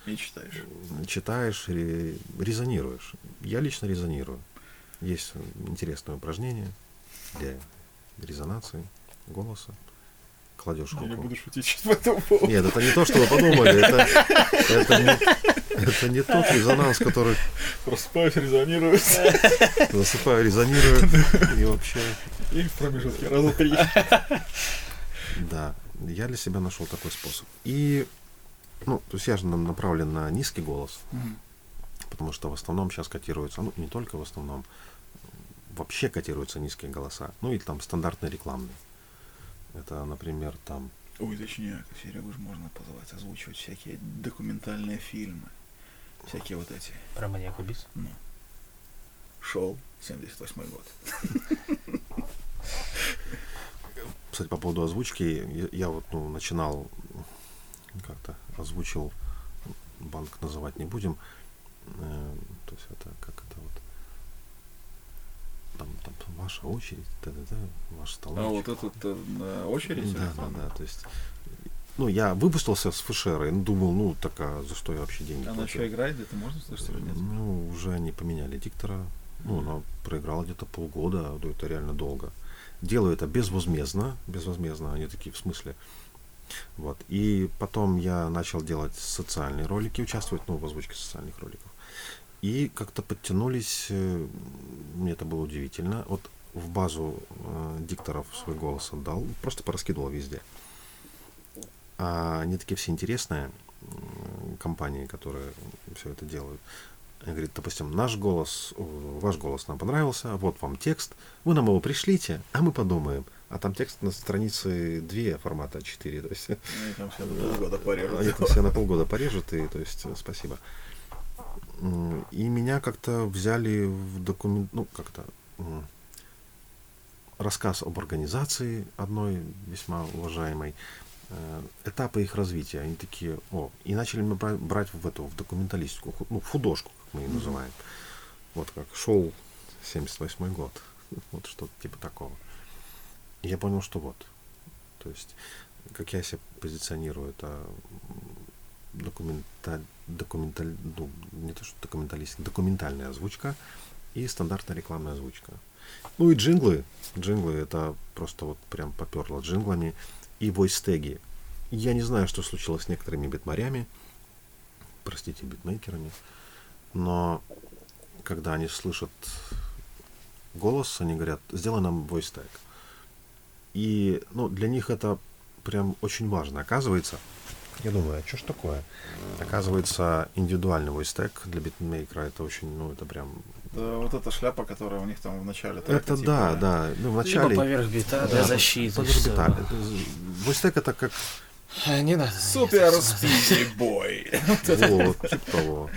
Не читаешь. читаешь, ре- резонируешь. Я лично резонирую. Есть интересное упражнение для резонации голоса. Кладешь Я не руку. буду шутить по этому поводу. Нет, это не то, что вы подумали. Это, это не, Это не тот резонанс, который Просыпаюсь, резонирует. засыпаю, резонирует и вообще... И в промежутке раза три. Да, я для себя нашел такой способ. И, ну, то есть я же на- направлен на низкий голос, потому что в основном сейчас котируются, ну, не только в основном, вообще котируются низкие голоса. Ну, или там стандартные рекламные. Это, например, там Ой, точнее, Серегу же можно позвать озвучивать всякие документальные фильмы. Всякие вот эти. Про маньяк убийц. Ну. Шел 78 год. Кстати, по поводу озвучки, я, вот ну, начинал как-то озвучил, банк называть не будем. Э, то есть это как это вот там, там ваша очередь, да, да, да, ваш столович. А вот этот э, на очередь? Да, да, да. То есть, ну, я выпустился с фышерой, ну, думал, ну, так а за что я вообще деньги Она платил? что играет где-то, можно слышать или нет? Ну, уже они поменяли диктора. Ну, она проиграла где-то полгода, да, это реально долго. Делаю это безвозмездно, безвозмездно, они такие, в смысле. Вот. И потом я начал делать социальные ролики, участвовать, ну, в озвучке социальных роликов. И как-то подтянулись, э, мне это было удивительно. Вот в базу э, дикторов свой голос отдал, просто пораскидывал везде. А они такие все интересные, компании, которые все это делают. Они говорят, допустим, наш голос, ваш голос нам понравился, вот вам текст, вы нам его пришлите, а мы подумаем. А там текст на странице 2 формата 4, то есть Они там все до полгода порежут. они там все на полгода порежут, и то есть э, спасибо. И меня как-то взяли в документ, ну как-то рассказ об организации одной весьма уважаемой, этапы их развития. Они такие, о, и начали бра- брать в эту, в документалистику, ну, в художку, как мы ее называем. Вот как шел 78 год, вот что-то типа такого. И я понял, что вот, то есть, как я себя позиционирую, это документа, документаль, ну, не то что документалистика, документальная озвучка и стандартная рекламная озвучка. Ну и джинглы, джинглы это просто вот прям поперло джинглами и войс-теги. Я не знаю, что случилось с некоторыми битмарями, простите, битмейкерами, но когда они слышат голос, они говорят, сделай нам tag. И ну, для них это прям очень важно. Оказывается, я думаю, а что ж такое? Оказывается, индивидуальный tag для битмейкера это очень, ну, это прям... Да, вот эта шляпа, которая у них там в начале трека, Это типа, да, да. Ну, в начале... Либо поверх бита для Да, защиты. поверх бита. Это- tag это как А, Не надо. Супер спиди бой. вот, типа того.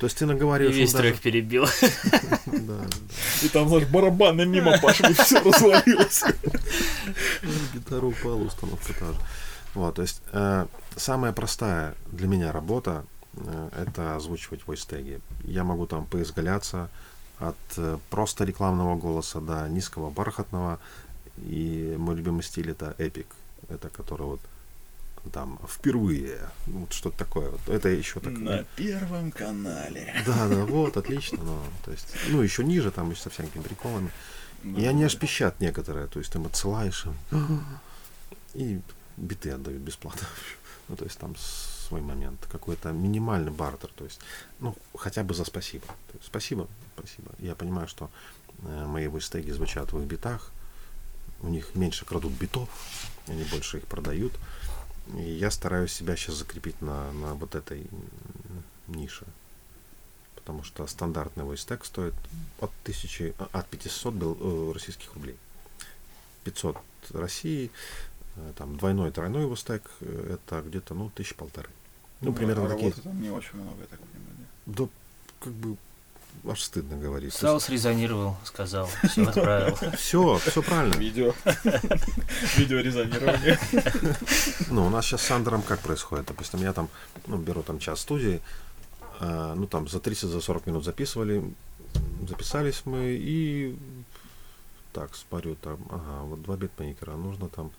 То есть ты И наговариваешь... весь ну, даже- трек перебил. Да, да. И там, знаешь, барабаны мимо пошли, все развалилось. Гитару упала, установка та же. Вот, то есть э, самая простая для меня работа э, это озвучивать войстеги. Я могу там поизгаляться от э, просто рекламного голоса до низкого бархатного. И мой любимый стиль это эпик. Это который вот там впервые. Вот что-то такое. Вот. Это еще так. На первом канале. Да, да, вот, отлично. Но, то есть, ну, еще ниже, там еще со всякими приколами. И они аж пищат некоторые, то есть ты им отсылаешь им, и биты отдают бесплатно. Ну, то есть там свой момент, какой-то минимальный бартер, то есть, ну, хотя бы за спасибо. Есть, спасибо, спасибо. Я понимаю, что э, мои войстеги звучат в их битах, у них меньше крадут битов, они больше их продают. И я стараюсь себя сейчас закрепить на, на вот этой нише. Потому что стандартный войстек стоит от, тысячи, а, от 500 бел- э, российских рублей. 500 России, э, там двойной, тройной войстек, э, это где-то, ну, тысяч полторы. Ну, примерно а такие. работы там не очень много, я так понимаю. да? Да, как бы, аж стыдно говорить. Сразу срезонировал, сказал, все отправил. Все, все правильно. Видео. Видео резонирование. Ну, у нас сейчас с Андером как происходит? Допустим, я там, ну, беру там час студии, а, ну, там за 30-40 минут записывали, записались мы и так, смотрю, там, ага, вот два битмейкера, нужно там,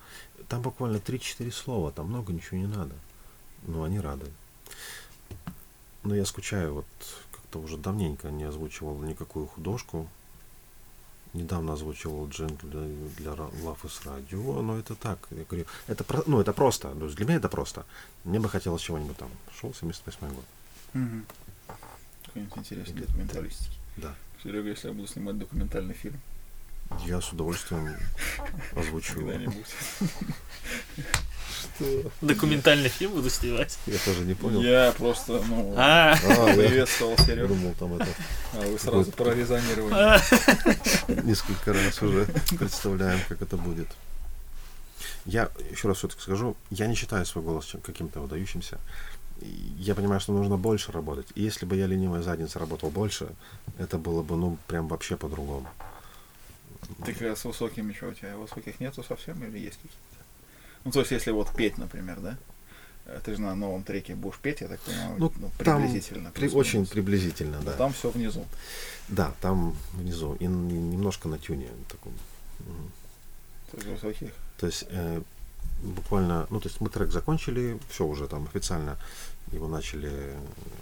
там буквально 3-4 слова, там много ничего не надо. Но они рады. Но я скучаю, вот как-то уже давненько не озвучивал никакую художку. Недавно озвучивал джингл для, для Love is Radio, но это так, я говорю, это, ну, это просто, то есть для меня это просто. Мне бы хотелось чего-нибудь там, шел 78 год. Мгм. Какой-нибудь интересный документалистики. Да. Серега, если я буду снимать документальный фильм Я с удовольствием озвучу его. когда-нибудь. Документальный фильм буду снимать. Я тоже не понял. Я просто, ну, А, А, приветствовал Серегу. думал, там это А вы сразу прорезонировали. несколько раз уже представляем, как это будет. Я еще раз все-таки скажу, я не считаю свой голос каким-то выдающимся. Я понимаю, что нужно больше работать. И если бы я ленивая задница работал больше, это было бы, ну, прям вообще по-другому. Ты раз с высокими, что у тебя, высоких нету совсем или есть какие-то? Ну, то есть, если вот петь, например, да? Э, Ты же на новом треке будешь петь, я так понимаю, Ну, ну, там приблизительно. При- плюс-минус. очень приблизительно, А да. Там все внизу. Да, там внизу. И немножко на тюне таком. То есть высоких. То есть э, буквально, ну то есть мы трек закончили, все уже там официально его начали,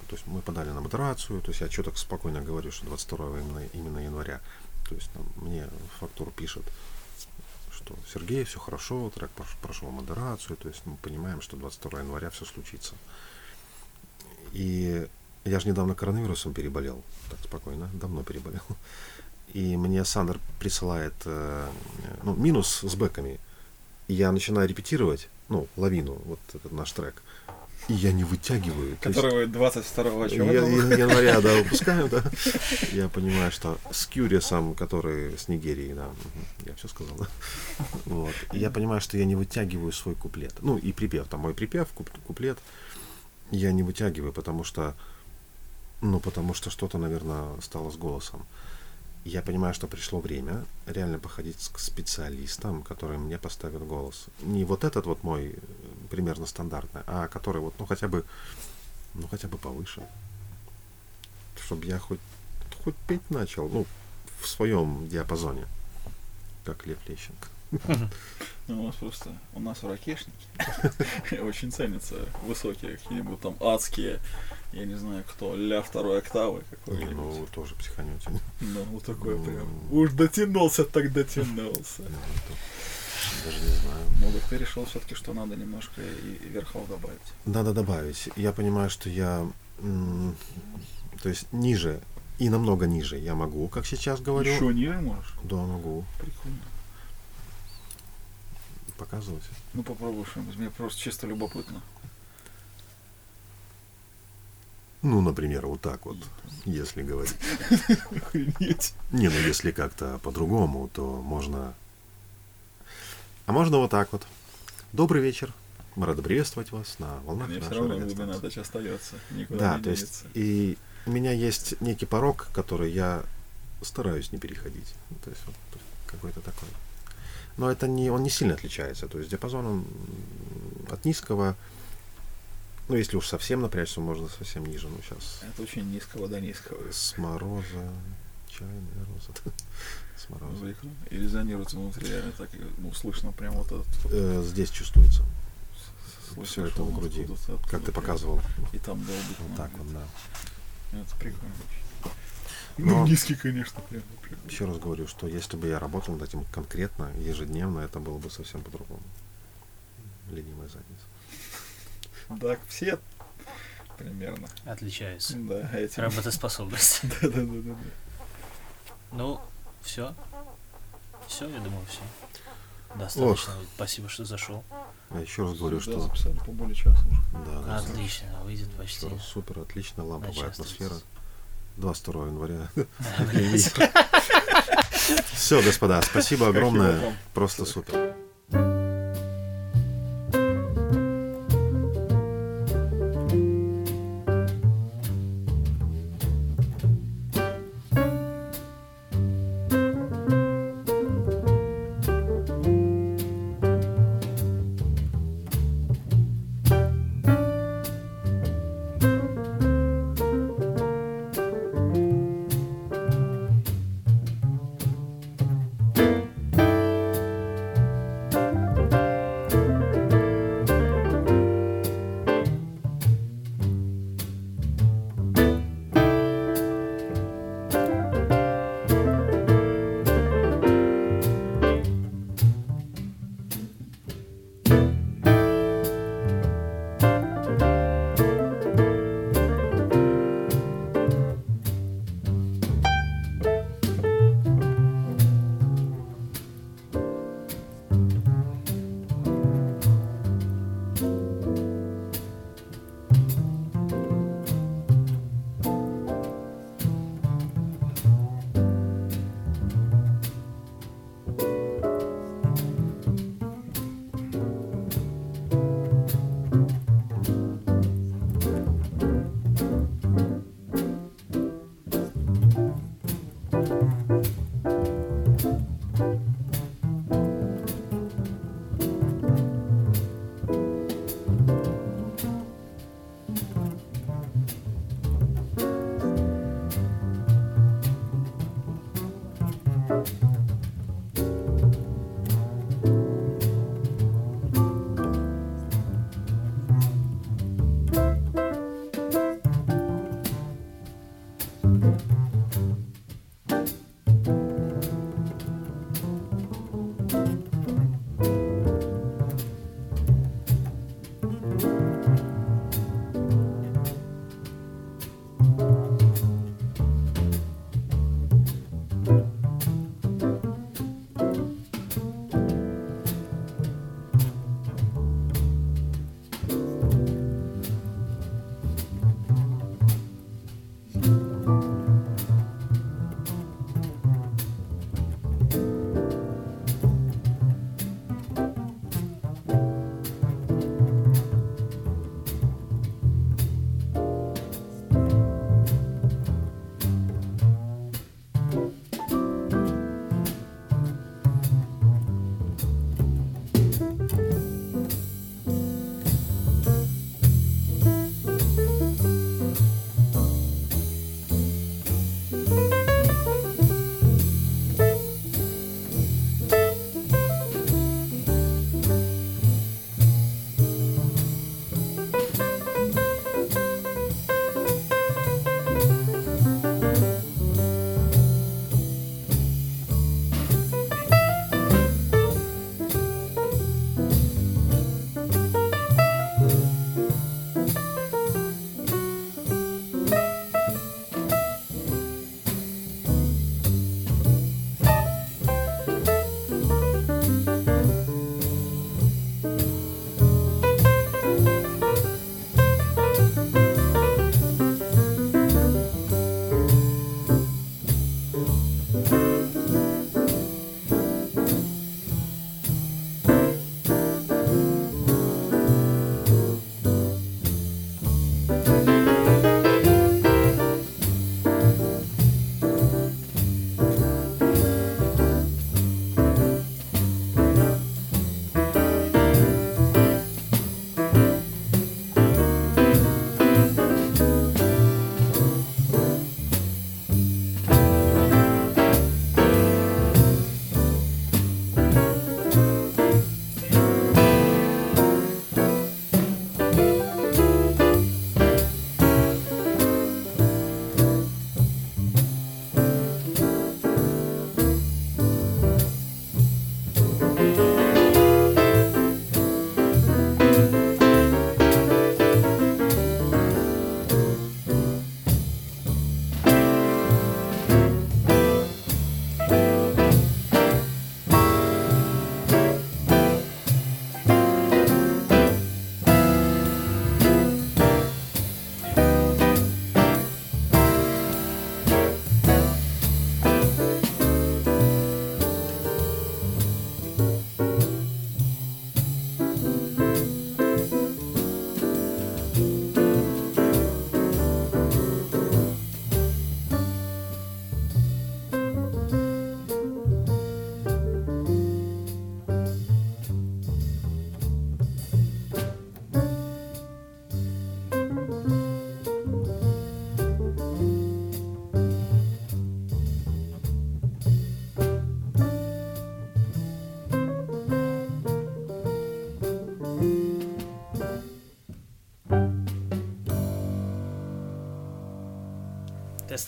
то есть мы подали на модерацию, то есть я что так спокойно говорю, что 22 именно, именно января, то есть там мне фактуру пишет, что Сергей, все хорошо, трек прош- прошел модерацию, то есть мы понимаем, что 22 января все случится. И я же недавно коронавирусом переболел, так спокойно, давно переболел. И мне Сандер присылает э, ну, минус с бэками. И я начинаю репетировать, ну, лавину, вот этот наш трек. И я не вытягиваю. То есть Которые 22 я- чего? я- января, да, выпускаем, да. Я понимаю, что с Кюрисом, который с Нигерии, да, я все сказал, да. Вот. И я понимаю, что я не вытягиваю свой куплет. Ну, и припев, там мой припев, куп- куплет, я не вытягиваю, потому что, ну, потому что что-то, наверное, стало с голосом. Я понимаю, что пришло время реально походить к специалистам, которые мне поставят голос. Не вот этот вот мой примерно стандартный, а который вот, ну, хотя бы, ну, хотя бы повыше. Чтобы я хоть, хоть петь начал, ну, в своем диапазоне, как Лев Лещенко. Ну, у нас просто, у нас в очень ценятся высокие какие-нибудь там адские, я не знаю кто, ля второй октавы какой-нибудь. ну, тоже психанете. Ну, вот такой Ну. прям. Уж дотянулся, так дотянулся. Ну, Даже не знаю. Ну, так ты решил все-таки, что надо немножко и, верхов добавить. Надо добавить. Я понимаю, что я, то есть ниже и намного ниже я могу, как сейчас говорю. Еще ниже можешь? Да, могу Прикольно. показывать. Ну, попробуй что-нибудь. Мне просто чисто любопытно. Ну, например, вот так вот, если говорить. Охренеть. Не, ну если как-то по-другому, то можно... А можно вот так вот. Добрый вечер. Мы рады приветствовать вас на волнах Мне все нашей равно глубина остается. Никуда Да, не то есть и у меня есть некий порог, который я стараюсь не переходить. То есть вот какой-то такой. Но это не, он не сильно отличается. То есть диапазон он от низкого, ну если уж совсем напрячься, можно совсем ниже. Ну сейчас Это очень низкого до низкого. с мороза, чайная роза, с мороза. Звук. И резонируется внутри, реально так, ну, слышно прям вот этот... Э, здесь чувствуется, слышно, все это в груди, как откуда ты показывал. И там долбит. Вот ну, так вот, да. Это прикольно. Но- Ну, низкий, конечно, прям. Еще раз говорю, что если бы я работал над этим конкретно, ежедневно, это было бы совсем по-другому. Ленивая задница. Так, все примерно. Отличаются. Да, этим. Работоспособность. Да-да-да. Ну, все. Все, я думаю, все. Достаточно. Спасибо, что зашел. Я еще раз говорю, Да, что записали по более часа уже. да, да, Отлично, выйдет почти. всё супер, отлично, ламповая атмосфера. остается. 22 января. Все, господа, спасибо огромное. Просто супер.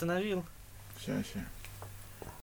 Остановил? Сейчас, сейчас.